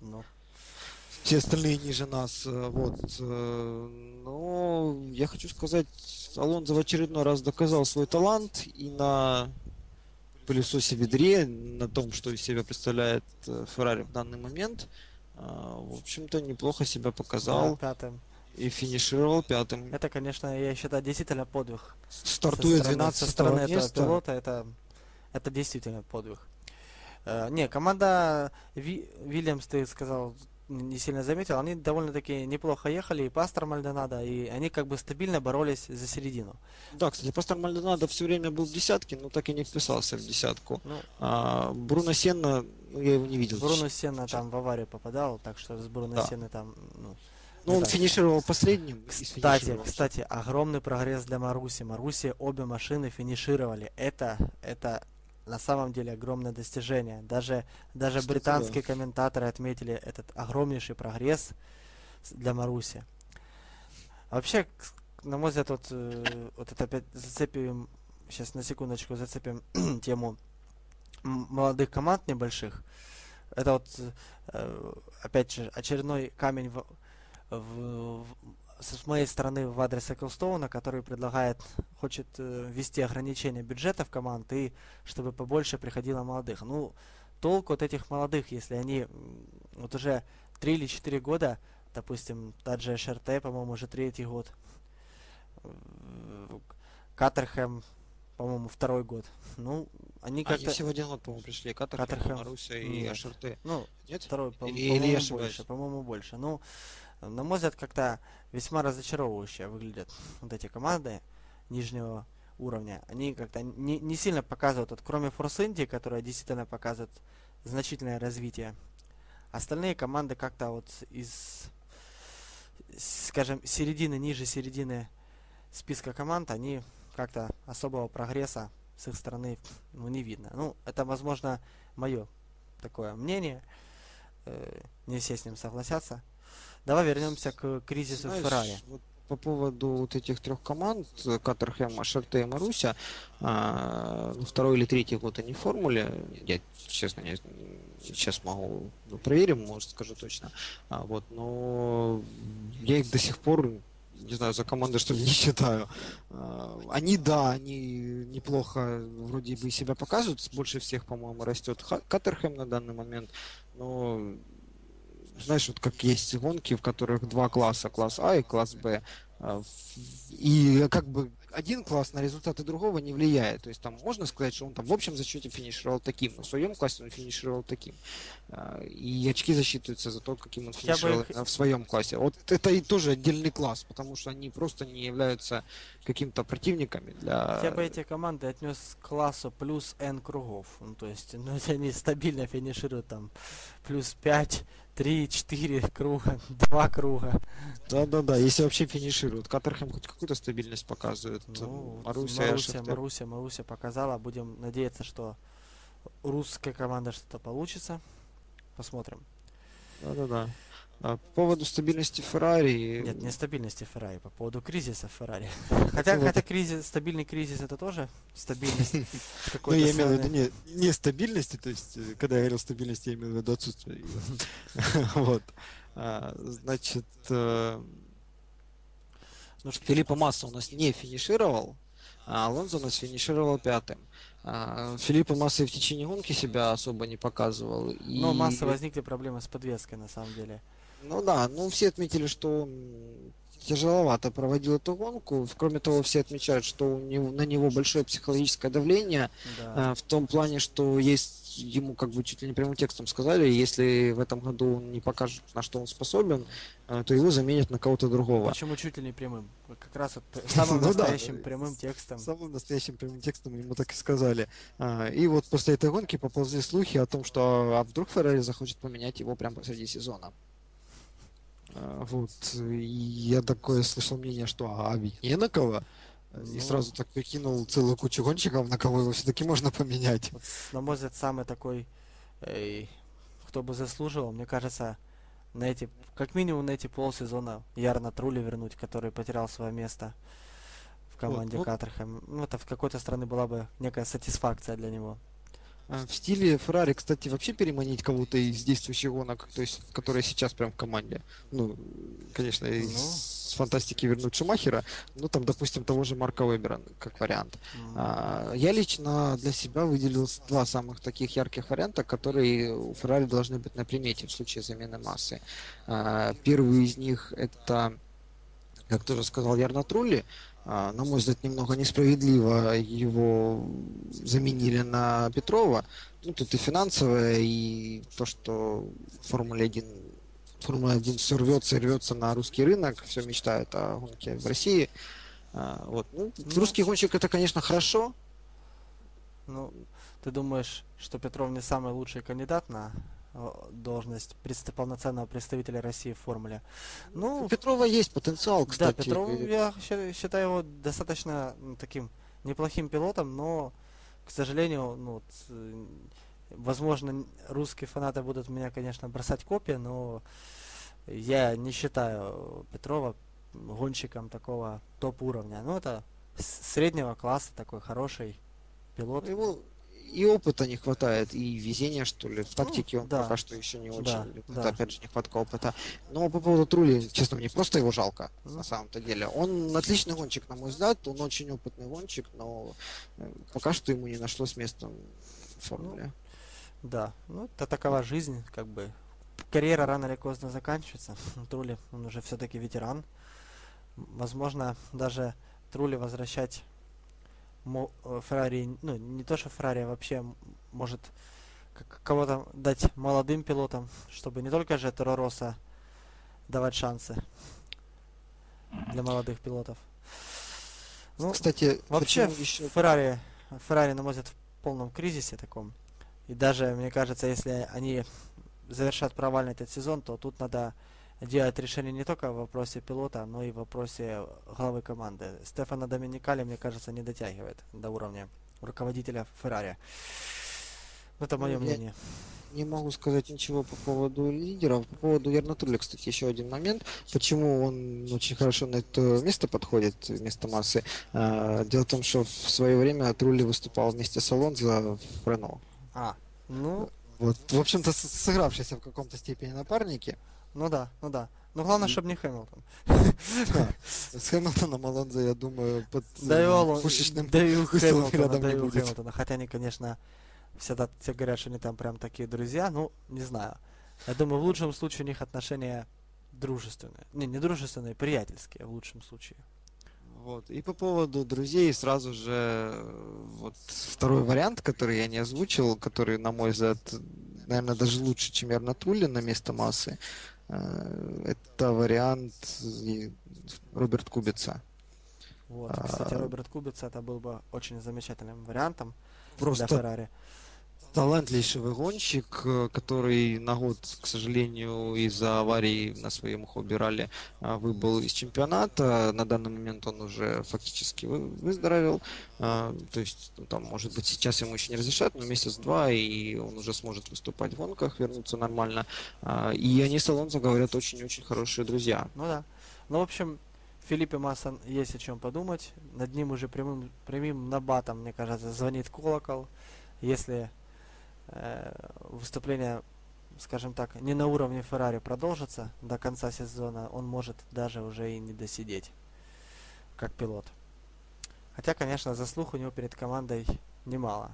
ну, все остальные ниже нас. Вот. Но я хочу сказать, Алонзо в очередной раз доказал свой талант и на пылесосе ведре, на том, что из себя представляет э, Феррари в данный момент. А, в общем-то, неплохо себя показал. Да, пятым. И финишировал пятым. Это, конечно, я считаю, действительно подвиг. Стартует 12 со стороны этого пилота, это, это действительно подвиг. Uh, не, команда Ви, Вильямс, ты сказал, не сильно заметил, они довольно-таки неплохо ехали, и Пастор Мальдонадо, и они как бы стабильно боролись за середину. Да, кстати, Пастор Мальдонадо все время был в десятке, но так и не вписался в десятку. Ну, а, Бруно Сенна, ну, я его не видел. Бруно Сенна там в аварию попадал, так что с Бруно да. Сенны там... Ну, ну, он финишировал последним. Кстати, кстати, огромный прогресс для Маруси. Маруси обе машины финишировали. Это, это на самом деле огромное достижение. Даже, даже британские да. комментаторы отметили этот огромнейший прогресс для Маруси. Вообще, на мой взгляд, вот, э, вот это опять зацепим, сейчас на секундочку зацепим тему молодых команд небольших. Это вот, э, опять же, очередной камень в, в, с моей стороны в адрес Эклстоуна, который предлагает, хочет э, ввести ограничение бюджетов команд и чтобы побольше приходило молодых. Ну, толку от этих молодых, если они вот уже 3 или 4 года, допустим, тот же ШРТ, по-моему, уже третий год, Катерхэм, по-моему, второй год. Ну, они они как-то... все в один год, по-моему, пришли. Катерхэм, Катерхэм. Маруся и Нет. Ашерте. Ну, Нет? второй, по- Или- по-моему, больше, по-моему, больше. Ну, на мой взгляд, как-то весьма разочаровывающе выглядят вот эти команды нижнего уровня. Они как-то не, не сильно показывают, вот, кроме Форс Индии, которая действительно показывает значительное развитие. Остальные команды как-то вот из, скажем, середины, ниже середины списка команд, они как-то особого прогресса с их стороны ну, не видно. Ну, это, возможно, мое такое мнение. Э, Не все с ним согласятся. Давай вернемся к кризису Знаешь, Феррари. вот по поводу вот этих трех команд, э, Катерхэм, Ашерте и Маруся, а, ну, второй или третий год они в формуле, я, честно, не, сейчас могу, ну, проверим, может, скажу точно, А, вот, но я их до сих пор, не знаю, за команды, что ли, не считаю. А, Они, да, они неплохо вроде бы себя показывают, больше всех, по-моему, растет Катерхэм на данный момент, но знаешь, вот как есть гонки, в которых два класса, класс А и класс Б. а, И как бы один класс на результаты другого не влияет. То есть там можно сказать, что он там в общем зачете финишировал таким, но в своем классе он финишировал таким. А, И очки засчитываются за то, каким он бы финишировал именно в своем классе. Вот это и тоже отдельный класс, потому что они просто не являются каким-то противниками для... Я бы эти команды отнес к классу плюс N кругов. Ну, то есть, ну, если они стабильно финишируют там плюс 5, 3, 4 круга, 2 круга. Да-да-да, если вообще финишируют. Катерхэм хоть какую-то стабильность показывает. Ну, Маруся, Маруся, Маруся, Маруся показала. Будем надеяться, что русская команда что-то получится. Посмотрим. Да-да-да. А, По поводу стабильности Феррари... Нет, нестабильности Феррари, по поводу кризиса Феррари. Хотя, хотя кризис, стабильный кризис это тоже стабильность. Ну, я имел в виду не, не стабильности, то есть, э, когда я говорил стабильности, я имел в виду отсутствие. Вот. А, Значит, э, Ну, что- Филиппа Масса у нас не финишировал, а Алонсо у нас финишировал пятым. А, Филиппа Масса и в течение гонки себя особо не показывал. и- Но масса возникли проблемы с подвеской на самом деле. Ну да, ну все отметили, что он тяжеловато проводил эту гонку. Кроме того, все отмечают, что у него, на него большое психологическое давление, Да. а, в том плане, что есть ему как бы чуть ли не прямым текстом сказали, если в этом году он не покажет, на что он способен, а, то его заменят на кого-то другого. Почему чуть ли не прямым? Как раз вот самым Ну настоящим прямым текстом. Самым настоящим прямым текстом ему так и сказали. А, И вот после этой гонки поползли слухи о том, что а вдруг Феррари захочет поменять его прямо посреди сезона. А, Вот. И я такое слышал мнение, что а ведь не на кого. И Ну. сразу так прикинул целую кучу гонщиков, на кого его все-таки можно поменять. Вот, на мой взгляд, самый такой, эй, кто бы заслуживал, мне кажется, на эти, как минимум на эти полсезона Ярна Трули вернуть, который потерял свое место в команде ну- Катерхэм. Ну, это в какой-то стороны была бы некая сатисфакция для него. А, В стиле Феррари, кстати, вообще переманить кого-то из действующих гонок, то есть, которые сейчас прям в команде. Ну, конечно, из Ну. фантастики вернуть Шумахера, ну, там, допустим, того же Марка Вебера, как вариант. М, А, Я лично для себя выделил два самых таких ярких варианта, которые у Феррари должны быть на примете в случае замены массы. А, Первый из них это, как тоже сказал Ярна Трулли, на мой взгляд, немного несправедливо его заменили на Петрова. Ну, тут и финансовое, и то, что Формула 1 Формула-1 все рвется и рвется на русский рынок, все мечтают о гонке в России. А, Вот. Ну, Ну. русский гонщик это, конечно, хорошо, Ну, ты думаешь, что Петров не самый лучший кандидат на должность предста- полноценного представителя России в формуле? Ну, У Петрова есть потенциал, Да, кстати. Петров, я считаю его достаточно м, таким неплохим пилотом, но, к сожалению, ну, э, возможно, русские фанаты будут меня, конечно, бросать копии, но я не считаю Петрова гонщиком такого топ-уровня. Ну, это среднего класса такой хороший пилот. Ему и опыта не хватает, и везения, что ли. В тактике он да. пока что еще не очень. Да, Это, да. опять же, нехватка опыта. Но по поводу Трули, честно, мне просто его жалко, Ну. на самом-то деле. Он отличный гонщик, на мой взгляд, он очень опытный гонщик, но э, пока что ему не нашлось места в формуле. Да, ну, это такова жизнь, как бы. Карьера рано или поздно заканчивается. Трули, он уже все-таки ветеран. Возможно, даже Трули возвращать Феррари, ну, не то, что Феррари а вообще может кого-то дать молодым пилотам, чтобы не только же Росса давать шансы для молодых пилотов. Ну, Кстати, вообще еще... Феррари, Феррари, на мой взгляд, в полном кризисе таком. И даже, мне кажется, если они завершат провальный этот сезон, то тут надо делать решение не только в вопросе пилота, но и в вопросе главы команды. Стефана Доминикали, мне кажется, не дотягивает до уровня руководителя Феррари. Это мое ну, мнение. Не могу сказать ничего по поводу лидеров. По поводу Ярнатуля, кстати, еще один момент. Почему он очень хорошо на это место подходит, вместо массы. А, дело в том, что в свое время Трулли выступал вместе с Алонзо в Рено. А, ну... Вот, в общем-то, сыгравшиеся в каком-то степени напарники. Ну да, ну да. Но главное, чтобы не Хэмилтон. С Хэмилтоном Алонзо, я думаю, под у Хэмилтона, да и у Хэмилтона. Хотя они, конечно, всегда все говорят, что они там прям такие друзья. Ну, не знаю. Я думаю, в лучшем случае у них отношения дружественные. Не, не дружественные, приятельские в лучшем случае. Вот. И по поводу друзей сразу же вот второй вариант, который я не озвучил, который, на мой взгляд, наверное, даже лучше, чем Ярнатули на место массы. Э, это вариант Роберт Кубица. Вот, кстати, а, Роберт Кубица это был бы очень замечательным вариантом Просто для Феррари талантливейший гонщик, э, который на год, к сожалению, из-за аварии на своем хобби ралли а, выбыл из чемпионата. На данный момент он уже фактически выздоровел. А, то есть, там, может быть, сейчас ему еще не разрешат, но месяц-два, и он уже сможет выступать в гонках, вернуться нормально. И они с Алонсо, говорят, очень-очень хорошие друзья. Ну да. Ну, в общем, Филиппе Массон есть о чем подумать. Над ним уже прямым, прямым набатом, мне кажется, звонит колокол. Если Э, выступление, скажем так, не на уровне Феррари продолжится до конца сезона, он может даже уже и не досидеть как пилот. Хотя, конечно, заслуг у него перед командой немало.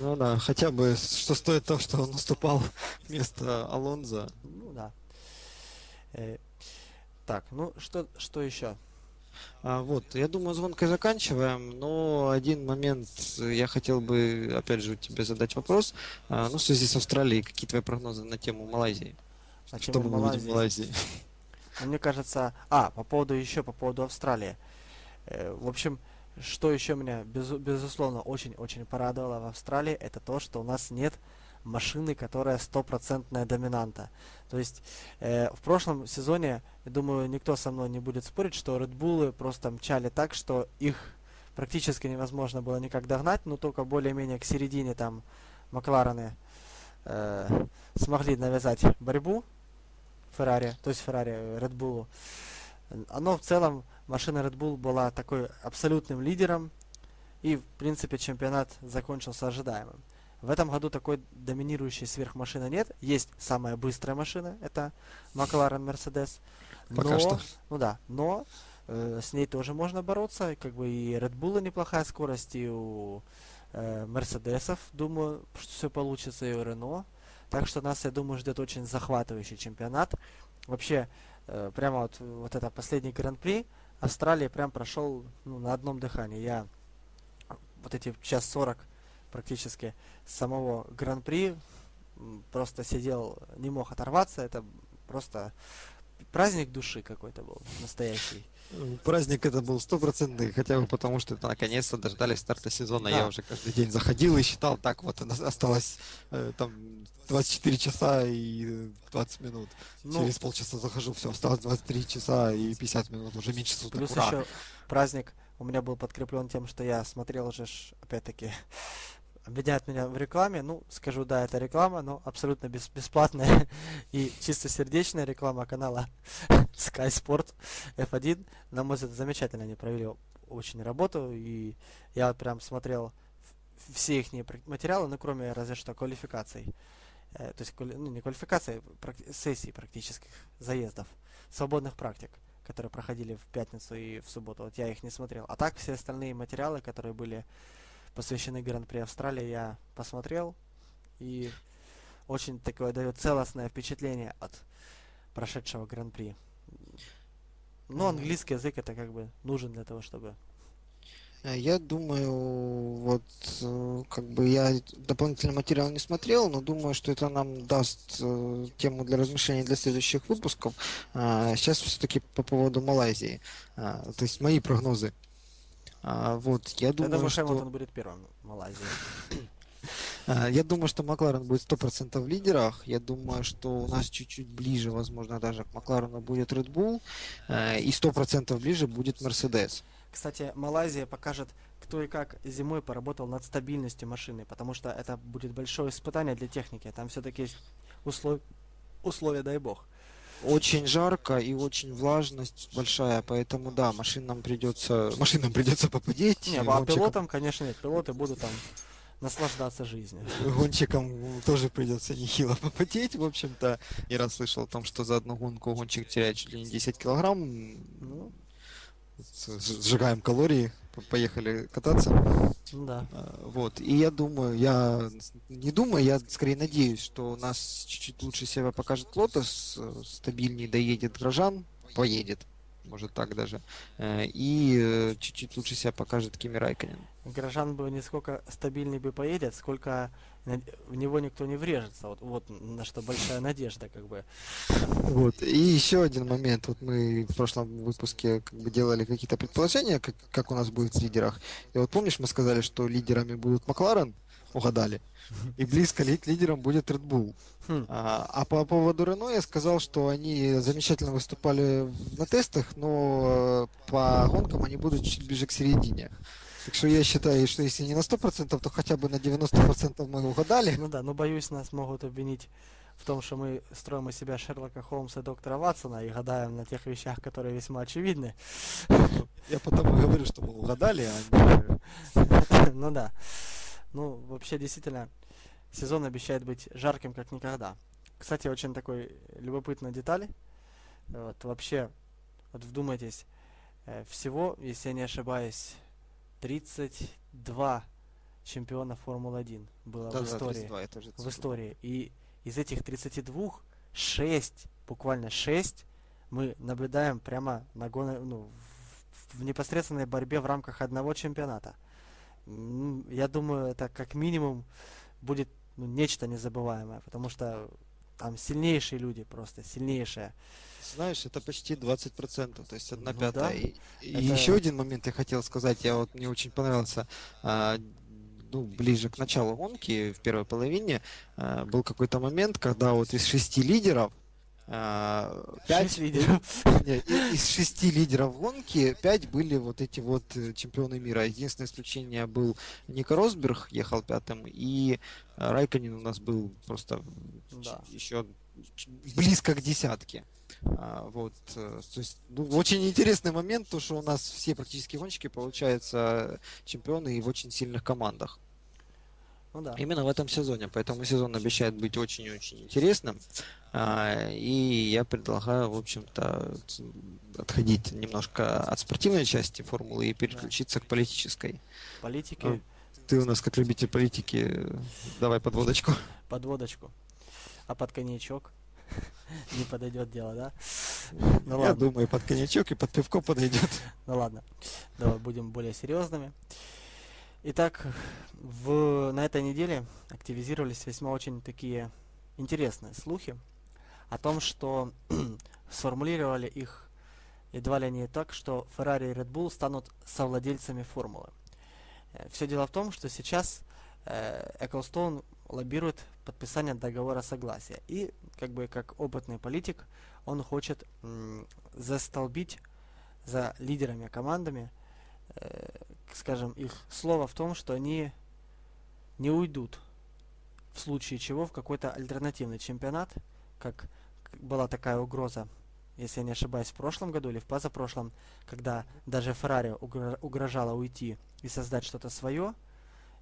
Ну да, хотя бы что стоит то, что он наступал вместо Алонза. Ну да. Э, так, ну что, что еще? А, вот, я думаю, звонкой заканчиваем, но один момент я хотел бы, опять же, у тебя задать вопрос. А, ну, в связи с Австралией, какие твои прогнозы на тему Малайзии? На Что мы Малайзии? увидим в Малайзии? Ну, мне кажется... А, по поводу еще, по поводу Австралии. Э, в общем, что еще меня, безу- безусловно, очень-очень порадовало в Австралии, это то, что у нас нет машины, которая стопроцентная доминанта. То есть э, в прошлом сезоне, я думаю, никто со мной не будет спорить, что Red Bull просто мчали так, что их практически невозможно было никак догнать, но только более-менее к середине там Макларены э, смогли навязать борьбу Феррари, то есть Феррари Red Bull. Оно в целом, машина Red Bull была такой абсолютным лидером, и в принципе чемпионат закончился ожидаемым. В этом году такой доминирующей сверхмашины нет. Есть самая быстрая машина, это McLaren Mercedes. Пока но, что. Ну да, но э, с ней тоже можно бороться. Как бы и Red Bull неплохая скорость, и у э, Мерседесов, думаю, что все получится, и у Рено. Так что нас, я думаю, ждет очень захватывающий чемпионат. Вообще, э, прямо вот, вот это последний гран-при Австралии прям прошел ну, на одном дыхании. Я вот эти час сорок практически самого Гран-при. Просто сидел, не мог оторваться. Это просто праздник души какой-то был настоящий. Праздник это был стопроцентный, хотя бы потому, что это наконец-то дождались старта сезона. Да. Я уже каждый день заходил и считал, так вот осталось э, там 24 часа и 20 минут. Ну, Через полчаса захожу, все, осталось 23 часа и 50 минут, уже меньше суток. Плюс Ура! еще праздник у меня был подкреплен тем, что я смотрел уже, опять-таки, обвиняют меня в рекламе. Ну, скажу, да, это реклама, но абсолютно бес бесплатная и чисто сердечная реклама канала Sky Sport F1. На мой взгляд, замечательно они провели очень работу, и я прям смотрел все их материалы, ну, кроме разве что квалификаций. Э, то есть, ну, не квалификации, сессий практических заездов, свободных практик которые проходили в пятницу и в субботу. Вот я их не смотрел. А так все остальные материалы, которые были посвящены Гран-при Австралии, я посмотрел. И очень такое дает целостное впечатление от прошедшего Гран-при. Но английский язык это как бы нужен для того, чтобы Э, я думаю, вот э, как бы я дополнительный материал не смотрел, но думаю, что это нам даст э, тему для размышления для следующих выпусков. Сейчас все-таки по поводу Малайзии. То есть мои прогнозы. Вот, я думаю, я думаю что... Хэмилтон будет первым в Малайзии. Я думаю, что Макларен будет 100% в лидерах. Я думаю, что у нас чуть-чуть ближе, возможно, даже к Макларену будет Red Bull. И 100% ближе будет Mercedes. Кстати, Малайзия покажет, кто и как зимой поработал над стабильностью машины, потому что это будет большое испытание для техники. Там все-таки есть услов... условия, дай бог. Очень жарко и очень влажность большая, поэтому да, машинам придется, машинам придется попадеть. Не, а пилотам, конечно, нет, пилоты будут там наслаждаться жизнью. Гонщикам тоже придется нехило попотеть, в общем-то. Я раз слышал о том, что за одну гонку гонщик теряет чуть ли не 10 килограмм. Ну, сжигаем калории, поехали кататься. Да. А, вот. И я думаю, я не думаю, я скорее надеюсь, что у нас чуть-чуть лучше себя покажет Лотос, стабильнее доедет Грожан, поедет, может так даже. Э, и э, чуть-чуть лучше себя покажет Кими Райконен. Горожан бы не сколько стабильнее бы поедет, сколько в него никто не врежется. Вот, вот на что большая надежда, как бы. Вот. И еще один момент. Вот мы в прошлом выпуске как бы делали какие-то предположения, как, как у нас будет в лидерах. И вот помнишь, мы сказали, что лидерами будут Макларен, угадали. И близко ли лидером будет Red Bull. Хм. А, а по поводу Рено я сказал, что они замечательно выступали на тестах, но э, по гонкам они будут чуть ближе к середине. Так что я считаю, что если не на 100%, то хотя бы на 90% мы угадали. Ну да, но боюсь, нас могут обвинить в том, что мы строим из себя Шерлока Холмса и доктора Ватсона и гадаем на тех вещах, которые весьма очевидны. Я потому и говорю, что мы угадали, а не... Ну да. Ну, вообще, действительно, сезон обещает быть жарким, как никогда. Кстати, очень такой любопытная деталь. Вот, вообще, вот вдумайтесь, э, всего, если я не ошибаюсь, 32 чемпиона Формулы-1 было да, в истории. Да, 32, в истории. И из этих 32, 6, буквально 6, мы наблюдаем прямо на гон... ну, в, в непосредственной борьбе в рамках одного чемпионата. Я думаю, это как минимум будет ну, нечто незабываемое, потому что там сильнейшие люди просто, сильнейшие. Знаешь, это почти 20%, то есть одна ну, пятая. Да. И, это... еще один момент я хотел сказать, я вот мне очень понравился, а, ну, ближе к началу гонки, в первой половине, а, был какой-то момент, когда вот из шести лидеров а, пять лидеров. Нет, из шести лидеров гонки пять были вот эти вот э, чемпионы мира. Единственное исключение был Ника Росберг, ехал пятым, и Райконин у нас был просто да. еще близко к десятке. А, вот, э, то есть, ну, очень интересный момент, то что у нас все практически гонщики получаются чемпионы и в очень сильных командах. Ну, да. Именно в этом сезоне, поэтому сезон обещает быть очень-очень интересным. А, и я предлагаю, в общем-то, отходить немножко от спортивной части формулы и переключиться да. к политической. Политики. А, ты у нас как любитель политики, давай подводочку. Подводочку. А под коньячок? Не подойдет дело, да? Ну, Я ладно. думаю, под коньячок и под пивко подойдет. Ну ладно, давай будем более серьезными. Итак, в, на этой неделе активизировались весьма очень такие интересные слухи о том, что сформулировали их едва ли не так, что Ferrari и Red Bull станут совладельцами формулы. Э, Все дело в том, что сейчас э, Ecclestone лоббирует подписание договора согласия. И, как бы, как опытный политик, он хочет застолбить за лидерами командами, э, скажем, их слово в том, что они не уйдут в случае чего в какой-то альтернативный чемпионат, как была такая угроза, если я не ошибаюсь, в прошлом году или в позапрошлом, когда даже Феррари угрожала уйти и создать что-то свое,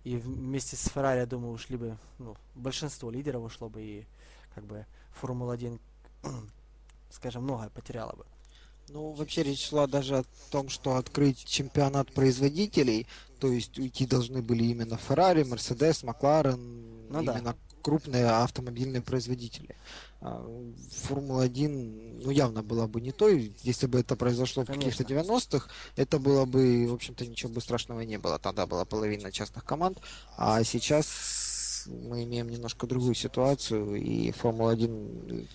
и вместе с Феррари, я думаю, ушли бы, ну, большинство лидеров ушло бы, и как бы Формула-1, скажем, многое потеряла бы. Ну, вообще речь шла даже о том, что открыть чемпионат производителей, то есть уйти должны были именно Ferrari, Mercedes, McLaren, ну, именно да. крупные автомобильные производители. А, Формула-1, ну, явно была бы не той. Если бы это произошло Конечно. в каких-то 90-х, это было бы, в общем-то, ничего бы страшного не было. Тогда была половина частных команд. А сейчас мы имеем немножко другую ситуацию, и Формула-1,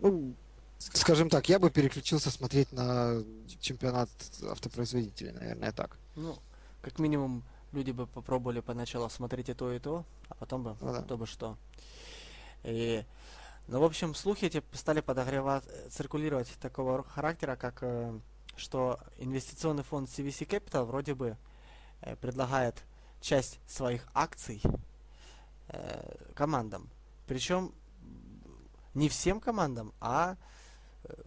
ну, скажем так, я бы переключился смотреть на чемпионат автопроизводителей, наверное, так. Ну, как минимум, люди бы попробовали поначалу смотреть и то, и то, а потом бы, ну, да. то бы что. И ну, в общем, слухи эти стали подогревать, циркулировать такого характера, как э, что инвестиционный фонд CVC Capital вроде бы э, предлагает часть своих акций э, командам. Причем не всем командам, а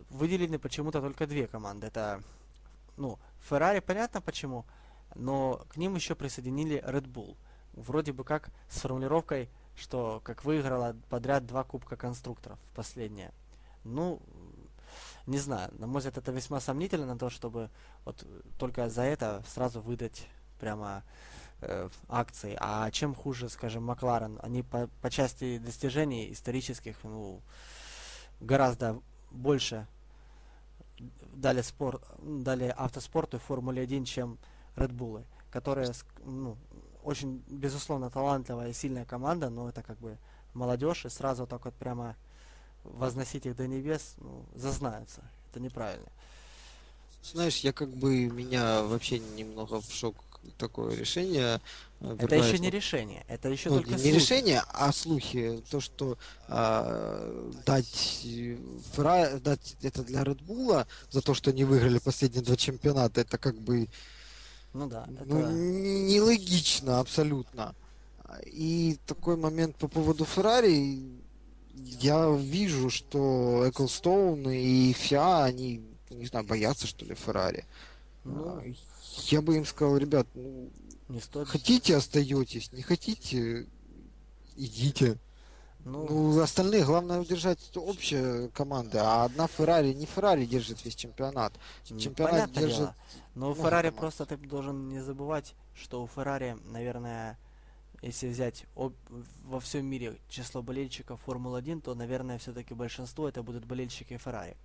выделены почему-то только две команды. Это, ну, Ferrari понятно почему, но к ним еще присоединили Red Bull. Вроде бы как с формулировкой что как выиграла подряд два кубка конструкторов последнее. Ну, не знаю, на мой взгляд, это весьма сомнительно на то, чтобы вот только за это сразу выдать прямо э, акции. А чем хуже, скажем, Макларен, они по, по части достижений исторических, ну, гораздо больше дали, спорт, дали автоспорту и Формуле 1, чем Bull, которые ну, очень, безусловно, талантливая и сильная команда, но это как бы молодежь, и сразу так вот прямо возносить их до небес, ну, зазнаются. Это неправильно. Знаешь, я как бы, меня вообще немного в шок такое решение. Э, это еще не решение, это еще ну, только не слухи. решение, а слухи. То, что а, дать, фра... дать это для Red Bull за то, что они выиграли последние два чемпионата, это как бы ну да. Ну, это... нелогично абсолютно. И такой момент по поводу Феррари. Я вижу, что Эклстоун и Фиа, они, не знаю, боятся, что ли, Феррари. Ну, я бы им сказал, ребят, ну, не стоит... хотите остаетесь, не хотите, идите. Ну, ну, остальные, главное удержать общая команда, а одна Феррари, не Феррари держит весь чемпионат. Чемпионат держит... Дело. Но у Феррари просто ты должен не забывать, что у Феррари, наверное, если взять об, во всем мире число болельщиков Формулы-1, то, наверное, все-таки большинство это будут болельщики Феррари.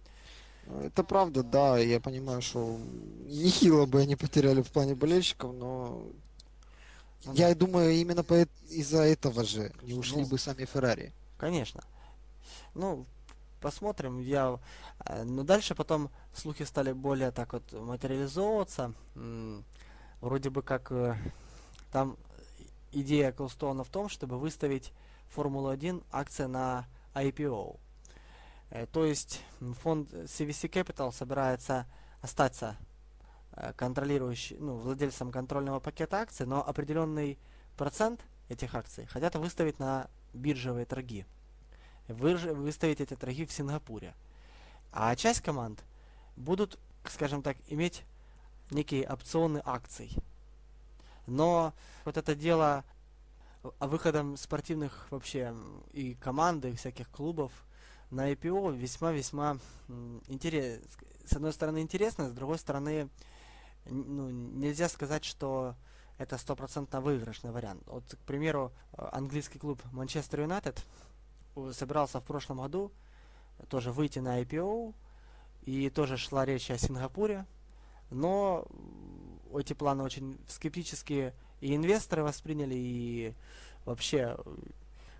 Это правда, да, я понимаю, что нехило бы они потеряли в плане болельщиков, но ну, Я да. думаю, именно по, из-за этого же не ушли ну, бы сами Феррари. Конечно. Ну, посмотрим. Я, э, но дальше потом слухи стали более так вот материализовываться. Вроде бы как э, там идея Колстона в том, чтобы выставить Формулу-1 акция на IPO. Э, то есть фонд CVC Capital собирается остаться контролирующий, ну, владельцем контрольного пакета акций, но определенный процент этих акций хотят выставить на биржевые торги. Выставить эти торги в Сингапуре. А часть команд будут, скажем так, иметь некие опционы акций. Но вот это дело выходом спортивных вообще и команды, и всяких клубов на IPO весьма-весьма интересно. С одной стороны интересно, с другой стороны ну, нельзя сказать, что это стопроцентно выигрышный вариант. Вот, к примеру, английский клуб Манчестер Юнайтед собирался в прошлом году тоже выйти на IPO, и тоже шла речь о Сингапуре, но эти планы очень скептически и инвесторы восприняли, и вообще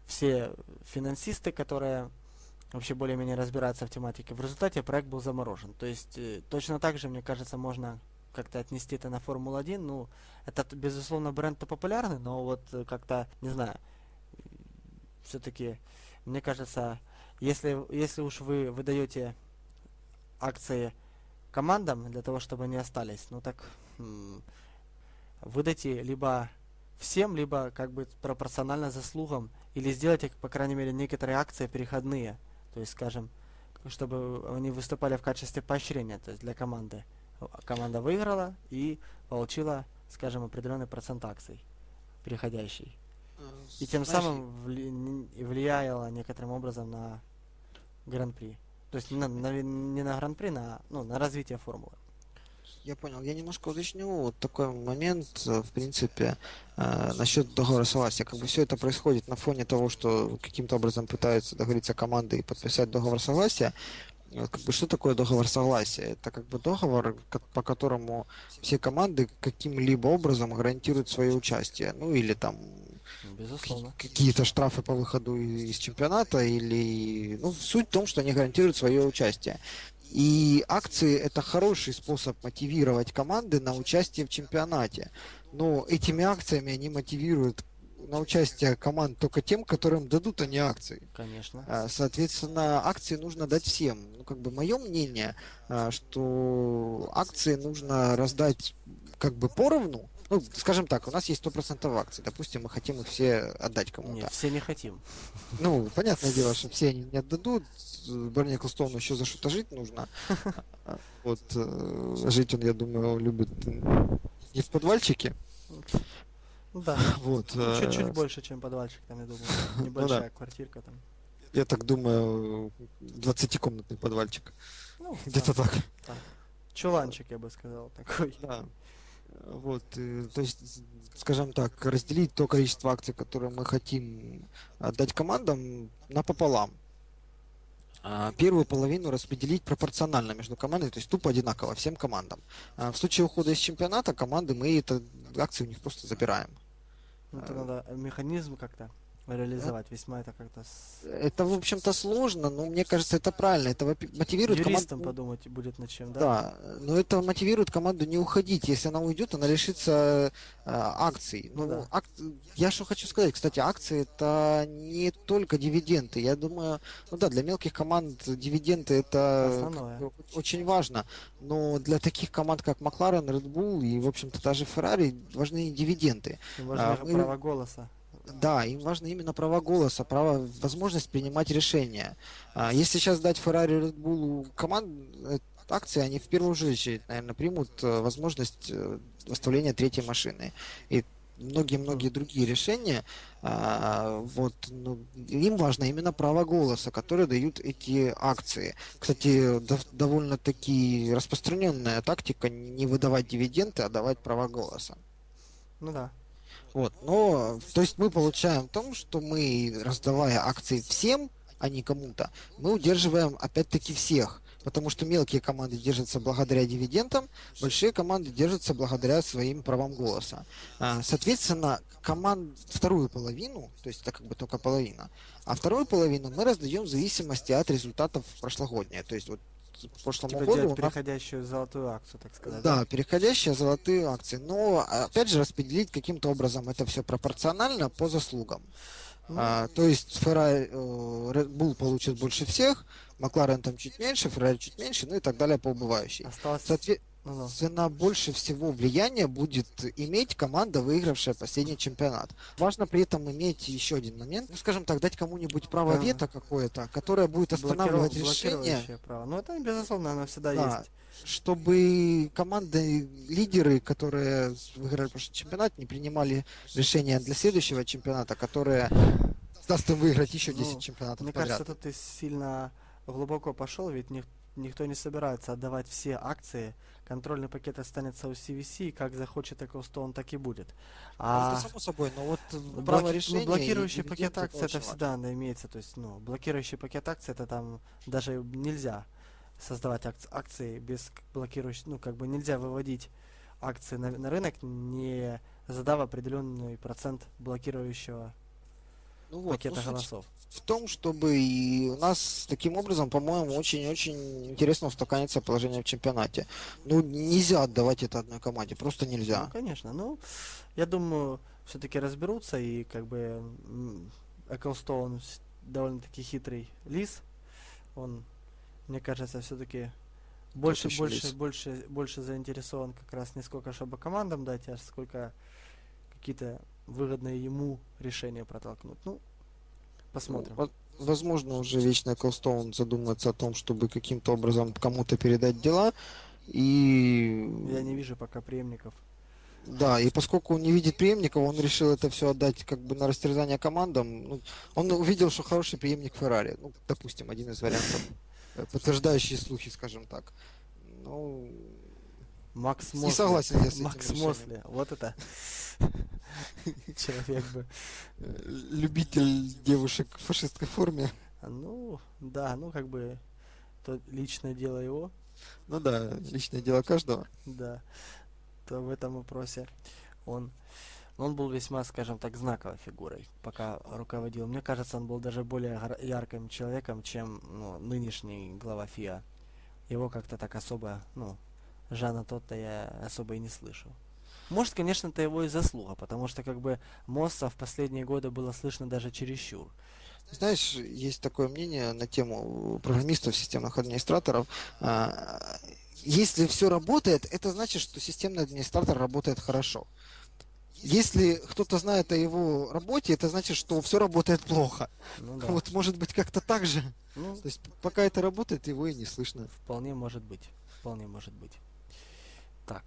все финансисты, которые вообще более-менее разбираются в тематике. В результате проект был заморожен. То есть э, точно так же, мне кажется, можно как-то отнести это на Формулу-1. Ну, это, безусловно, бренд-то популярный, но вот э, как-то, не знаю, все-таки, мне кажется, если, если уж вы выдаете акции командам для того, чтобы они остались, ну так выдайте либо всем, либо как бы пропорционально заслугам, или сделайте, по крайней мере, некоторые акции переходные, то есть, скажем, чтобы они выступали в качестве поощрения, то есть для команды команда выиграла и получила, скажем, определенный процент акций приходящий. И тем Знаешь, самым вли- влияла некоторым образом на Гран-при. То есть на, на, не на Гран-при, на, ну, на развитие формулы. Я понял. Я немножко уточню. Вот такой момент, э, в принципе, э, насчет договора согласия. Как бы все это происходит на фоне того, что каким-то образом пытаются договориться команды и подписать договор согласия. Как бы, что такое договор согласия? Это как бы договор, по которому все команды каким-либо образом гарантируют свое участие. Ну или там Безусловно. какие-то штрафы по выходу из чемпионата или ну суть в том, что они гарантируют свое участие. И акции это хороший способ мотивировать команды на участие в чемпионате. Но этими акциями они мотивируют на участие команд только тем, которым дадут они акции. Конечно. А, соответственно, акции нужно дать всем. Ну, как бы мое мнение, а, что акции нужно раздать как бы поровну, ну, скажем так, у нас есть 100% акций. Допустим, мы хотим их все отдать кому-то. Нет, все не хотим. Ну, понятное дело, что все они не отдадут. Берни Эклстоуну еще за что-то жить нужно. Вот э, жить он, я думаю, любит не в подвальчике. Ну да. Вот. Ну, э, Чуть-чуть больше, чем подвальчик, там, я думаю. Небольшая квартирка там. Я так думаю, 20-комнатный подвальчик. Ну, Где-то да, так. так. Чуланчик, я бы сказал, такой. Да. Вот, э, то есть, скажем так, разделить то количество акций, которые мы хотим отдать командам, напополам. А Первую половину распределить пропорционально между командами, то есть тупо одинаково всем командам. А В случае ухода из чемпионата команды мы это акции у них просто забираем. Ну, это надо механизм как-то реализовать. Весьма это как-то с Это, в общем-то, сложно, но мне кажется, это правильно. Это мотивирует команду. подумать будет над чем, да? Да, но это мотивирует команду не уходить. Если она уйдет, она лишится э, акций. Ну, Да. ак- Я что хочу сказать, кстати, акции это не только дивиденды. Я думаю, ну да, для мелких команд дивиденды это Основное. очень важно. Но для таких команд, как Макларен, Red Bull и, в общем-то, даже Ferrari важны и дивиденды. Им важно А, мы- право голоса. Да, им важно именно право голоса, право, возможность принимать решения. А, Если сейчас дать Ferrari и Red Bull команд, э, акции, они в первую очередь, наверное, примут э, возможность э, выставления третьей машины. И многие-многие другие решения, а, вот, ну, им важно именно право голоса, которое дают эти акции. Кстати, дов- довольно-таки распространенная тактика не выдавать дивиденды, а давать право голоса. Ну да. Вот, но, то есть мы получаем том, что мы, раздавая акции всем, а не кому-то, мы удерживаем опять-таки всех. Потому что мелкие команды держатся благодаря дивидендам, большие команды держатся благодаря своим правам голоса. А, Соответственно, команд вторую половину, то есть это как бы только половина, а вторую половину мы раздаем в зависимости от результатов прошлогоднего. То есть вот прошлому Типа году делать переходящую золотую акцию, так сказать. да, переходящие золотые акции. Но опять же распределить каким-то образом это все пропорционально по заслугам. Ну, А, то есть э, Red Bull получит больше всех, Макларен там чуть меньше, Ferrari чуть меньше, ну и так далее по убывающей. Осталось... Ну-ну. Соответственно, больше всего влияния будет иметь команда, выигравшая последний чемпионат. Важно при этом иметь еще один момент, ну, скажем так, дать кому-нибудь право Ага. вето какое-то, которое будет останавливать Блокиров- решение. право. Ну, это, безусловно, оно всегда Да. есть. чтобы команды, лидеры, которые выиграли прошлый чемпионат, не принимали решения для следующего чемпионата, которое даст им выиграть еще 10 Ну, чемпионатов Мне подряд. кажется, тут ты сильно глубоко пошел, ведь ник- никто не собирается отдавать все акции. Контрольный пакет останется у CVC, и как захочет Эклстоун, так и будет. Ну, А это само собой, но вот блоки- право ну, решения... и блокирующий пакет акций это всегда надо имеется. То есть, ну, блокирующий пакет акций это там даже нельзя создавать акц- акции без блокирующих, ну, как бы нельзя выводить акции на, на рынок, не задав определенный процент блокирующего важно. Ну вот, пакета ну, голосов. в том, чтобы и у нас таким образом, по-моему, очень-очень интересно устаканится положение в чемпионате. Ну, нельзя отдавать это одной команде, просто Ну, нельзя. конечно. Ну, я думаю, все-таки разберутся, и как бы Эклстоун довольно-таки хитрый лис. Он, мне кажется, все-таки больше, больше, лис? больше, больше заинтересован как раз не сколько, чтобы командам дать, а сколько какие-то выгодные ему решения протолкнуть. Ну, посмотрим. Во- Возможно, уже Вечный Колстоун задумается о том, чтобы каким-то образом кому-то передать дела. И Я не вижу пока преемников. да, и поскольку он не видит преемников, он решил это все отдать как бы на растерзание командам. Ну, он увидел, что хороший преемник Феррари. Ну, допустим, один из вариантов, э, подтверждающий слухи, скажем так. Ну, Макс Не Мосли. согласен я с этим Макс решением. Мосли. Вот это человек бы. Любитель девушек в фашистской форме. Ну, да, ну как бы то личное дело его, Ну да, личное дело каждого. да. То в этом вопросе он он был весьма, скажем так, знаковой фигурой, пока руководил. Мне кажется, он был даже более ярким человеком, чем ну, нынешний глава ФИА. Его как-то так особо, ну, Жана тот-то я особо и не слышал. Может, конечно, это его и заслуга, потому что как бы Мосса в последние годы было слышно даже чересчур. Знаешь, есть такое мнение на тему программистов, системных администраторов. А, Если все работает, это значит, что системный администратор работает хорошо. Если кто-то знает о его работе, это значит, что все работает плохо. Ну да. Вот может быть как-то так же. Ну, То есть пока это работает, его и не слышно. Вполне может быть. Вполне может быть. Так,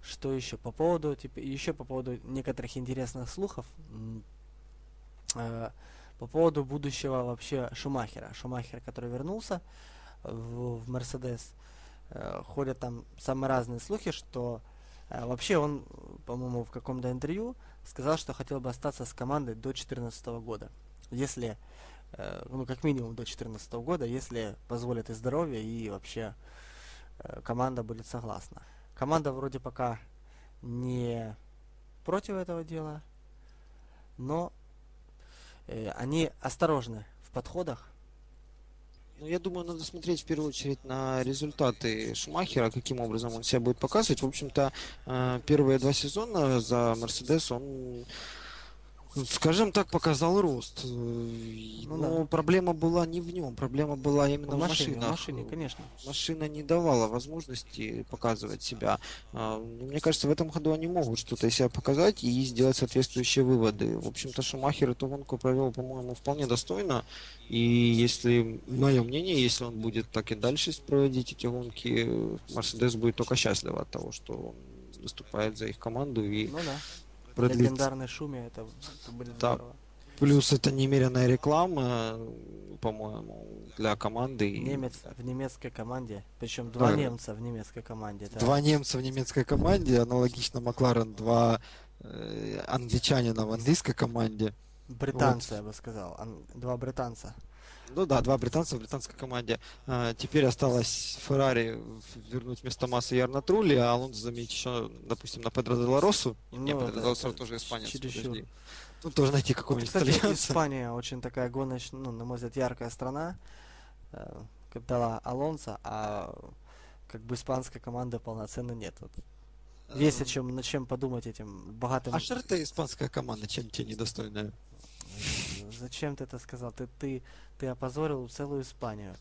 что еще по поводу теперь еще по поводу некоторых интересных слухов. э, по поводу будущего вообще Шумахера. Шумахер, который вернулся в, Мерседес. Э, ходят там самые разные слухи, что э, вообще он, по-моему, в каком-то интервью сказал, что хотел бы остаться с командой до 2014 года. Если, э, ну, как минимум до 2014 года, если позволит и здоровье, и вообще э, команда будет согласна. Команда вроде пока не против этого дела, но э, они осторожны в подходах. Ну, я думаю, надо смотреть в первую очередь на результаты Шумахера, каким образом он себя будет показывать. В общем-то, э, первые два сезона за Мерседес он, скажем так, показал рост. Э, Ну Но да. проблема была не в нем, проблема была именно в в, машине, в машинах. машине, конечно. Машина не давала возможности показывать себя. А, Мне кажется, в этом году они могут что-то из себя показать и сделать соответствующие выводы. В общем-то, Шумахер эту гонку провел, по-моему, вполне достойно. И если, мое мнение, если он будет так и дальше проводить эти гонки, Мерседес будет только счастлив от того, что он выступает за их команду и Ну да. Продлит. Легендарный шуме это, это будет Да. здорово. Плюс это немеренная реклама, по-моему, для команды. Немец в немецкой команде, причем два Да. немца в немецкой команде. это- Два немца в немецкой команде, аналогично Макларен, два э, англичанина в английской команде. британцы, я бы сказал, ан- два британца. Ну да, два британца в британской команде. А, теперь осталось Феррари вернуть вместо Масса Ярна Трули, а Алонсо заменить еще, допустим, на Педро де ла Росу. Не, Ну, Педро это- де ла Роса это тоже испанец. чересчур. Ну, тоже найти Вот, какого-нибудь кстати, итальянца. Испания очень такая гоночная, ну, на мой взгляд, яркая страна. Э, Как дала Алонсо, а как бы испанской команды полноценно нет. Вот. Есть о чем, над чем подумать этим богатым... А что это испанская команда, чем тебе недостойная? Зачем ты это сказал? Ты, ты, ты опозорил целую Испанию.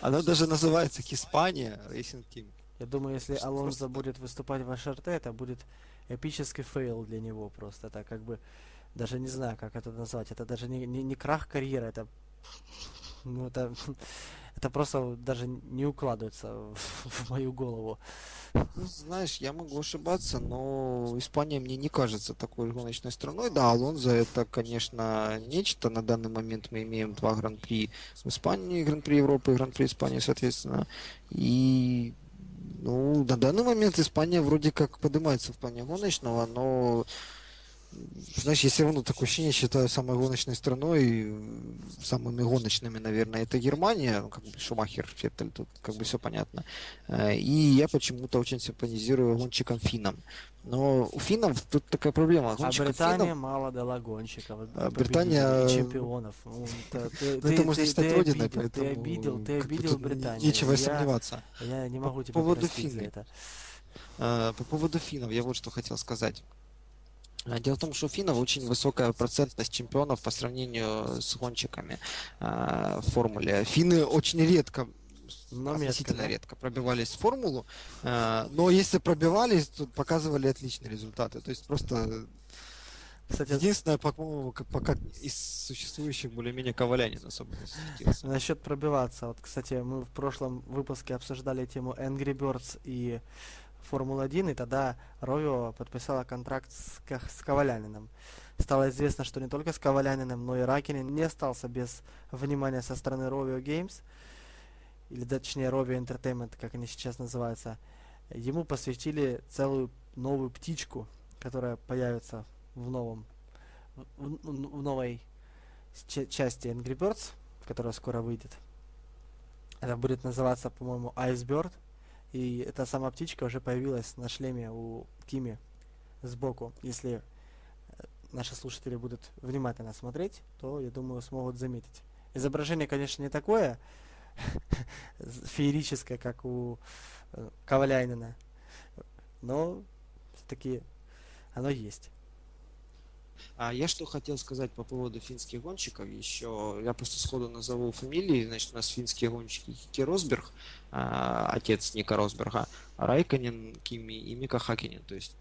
Она даже называется Hispania Racing Team. Я думаю, если Алонсо просто- будет выступать в HRT, это будет эпический fail для него просто. Это как бы, даже не знаю, как это назвать. Это даже не, не, не крах карьеры, это, ну, это, это просто даже не укладывается в, мою голову. Ну, знаешь, я могу ошибаться, но Испания мне не кажется такой гоночной страной. Да, Алонзо это, конечно, нечто. На данный момент мы имеем два гран-при в Испании, гран-при Европы и гран-при Испании, соответственно. И ну, на данный момент Испания вроде как поднимается в плане гоночного, но знаешь, я все равно такое ощущение считаю самой гоночной страной, э, самыми гоночными, наверное, это Германия, ну, как бы Шумахер, Феттель, тут как бы все понятно. Э, И я почему-то очень симпатизирую гонщикам финнам. Но у финнов тут такая проблема. А Гонщикам Британия финнов- мало дала гонщиков, А Британия, и чемпионов. Ну, это ты, ну, это можно ты- считать ты родиной, обидел, поэтому ты обидел, ты обидел Британию. Нечего я, сомневаться. я не могу По тебя поводу простить за это. Э, По поводу финнов, я вот что хотел сказать. Дело в том, что у финнов очень высокая процентность чемпионов по сравнению с гонщиками э, в формуле. Финны очень редко, Но метко, относительно да? редко пробивались в формулу, э, но если пробивались, то показывали отличные результаты. То есть просто Кстати, единственное, по-моему, пока из существующих более-менее Ковалянин особо не засветился. Насчет пробиваться. Вот, кстати, мы в прошлом выпуске обсуждали тему Angry Birds и Формула-1, и тогда Ровио подписала контракт с, с Коваляниным. Стало известно, что не только с Коваляниным, но и Ракинин не остался без внимания со стороны Rovio Games, или точнее Rovio Entertainment, как они сейчас называются. ему посвятили целую новую птичку, которая появится в новом в, в новой части Angry Birds, которая скоро выйдет. Это будет называться, по-моему, Icebird. И эта сама птичка уже появилась на шлеме у Кими сбоку. Если э, наши слушатели будут внимательно смотреть, то, я думаю, смогут заметить. Изображение, конечно, не такое феерическое, как у э, Коваляйнина, но все-таки оно есть. А я что хотел сказать по поводу финских гонщиков еще. Я просто сходу назову фамилии. Значит, у нас финские гонщики Кики Росберг, а, отец Ника Росберга, Райканин, Кими и Мика Хакинин. То есть,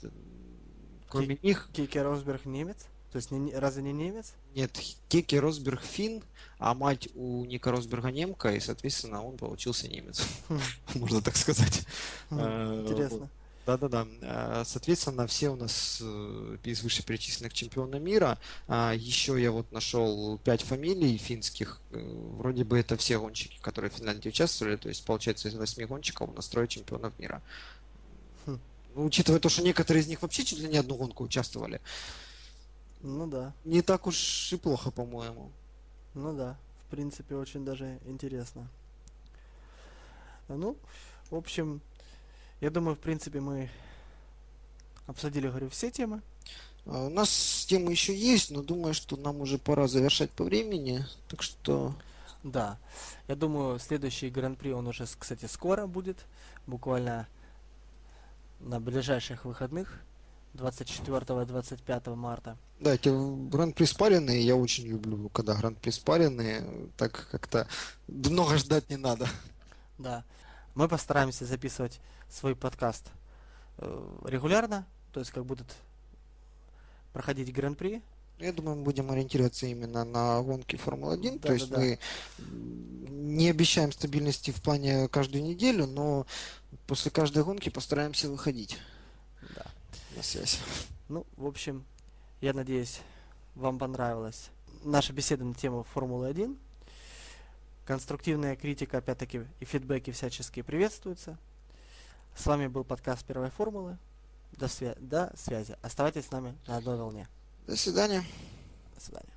кроме Ки- них... Кики Росберг немец? То есть не, разве не немец? Нет, Кики Росберг фин, а мать у Ника Росберга немка, и, соответственно, он получился немец. Хм. Можно так сказать. Хм, а, интересно. Да-да-да. А, соответственно, все у нас э, из вышеперечисленных чемпиона мира. А, Еще я вот нашел пять фамилий финских. Э, вроде бы это все гонщики, которые в Финляндии участвовали. То есть, получается, из восьми гонщиков у нас трое чемпионов мира. Хм. Ну, учитывая то, что некоторые из них вообще чуть ли не одну гонку участвовали. Ну да. Не так уж и плохо, по-моему. Ну да. В принципе, очень даже интересно. Ну, в общем, я думаю, в принципе, мы обсудили, говорю, все темы. А, у нас темы еще есть, но думаю, что нам уже пора завершать по времени. Так что... Да. Я думаю, следующий гран-при, он уже, кстати, скоро будет. Буквально на ближайших выходных. 24-25 марта. Да, эти гран-при спаренные я очень люблю, когда гран-при спаренные, так как-то много ждать не надо. Да. Мы постараемся записывать свой подкаст э, регулярно, то есть как будут проходить гран-при. Я думаю, мы будем ориентироваться именно на гонки Формулы-1. Да, то есть да, мы не обещаем стабильности в плане каждую неделю, но после каждой гонки постараемся выходить да. на связь. Ну, в общем, я надеюсь, вам понравилась наша беседа на тему Формулы-1. Конструктивная критика, опять-таки, и фидбэки всяческие приветствуются. С вами был подкаст Первой Формулы. До, свя- до связи. Оставайтесь с нами на одной волне. До свидания. До свидания.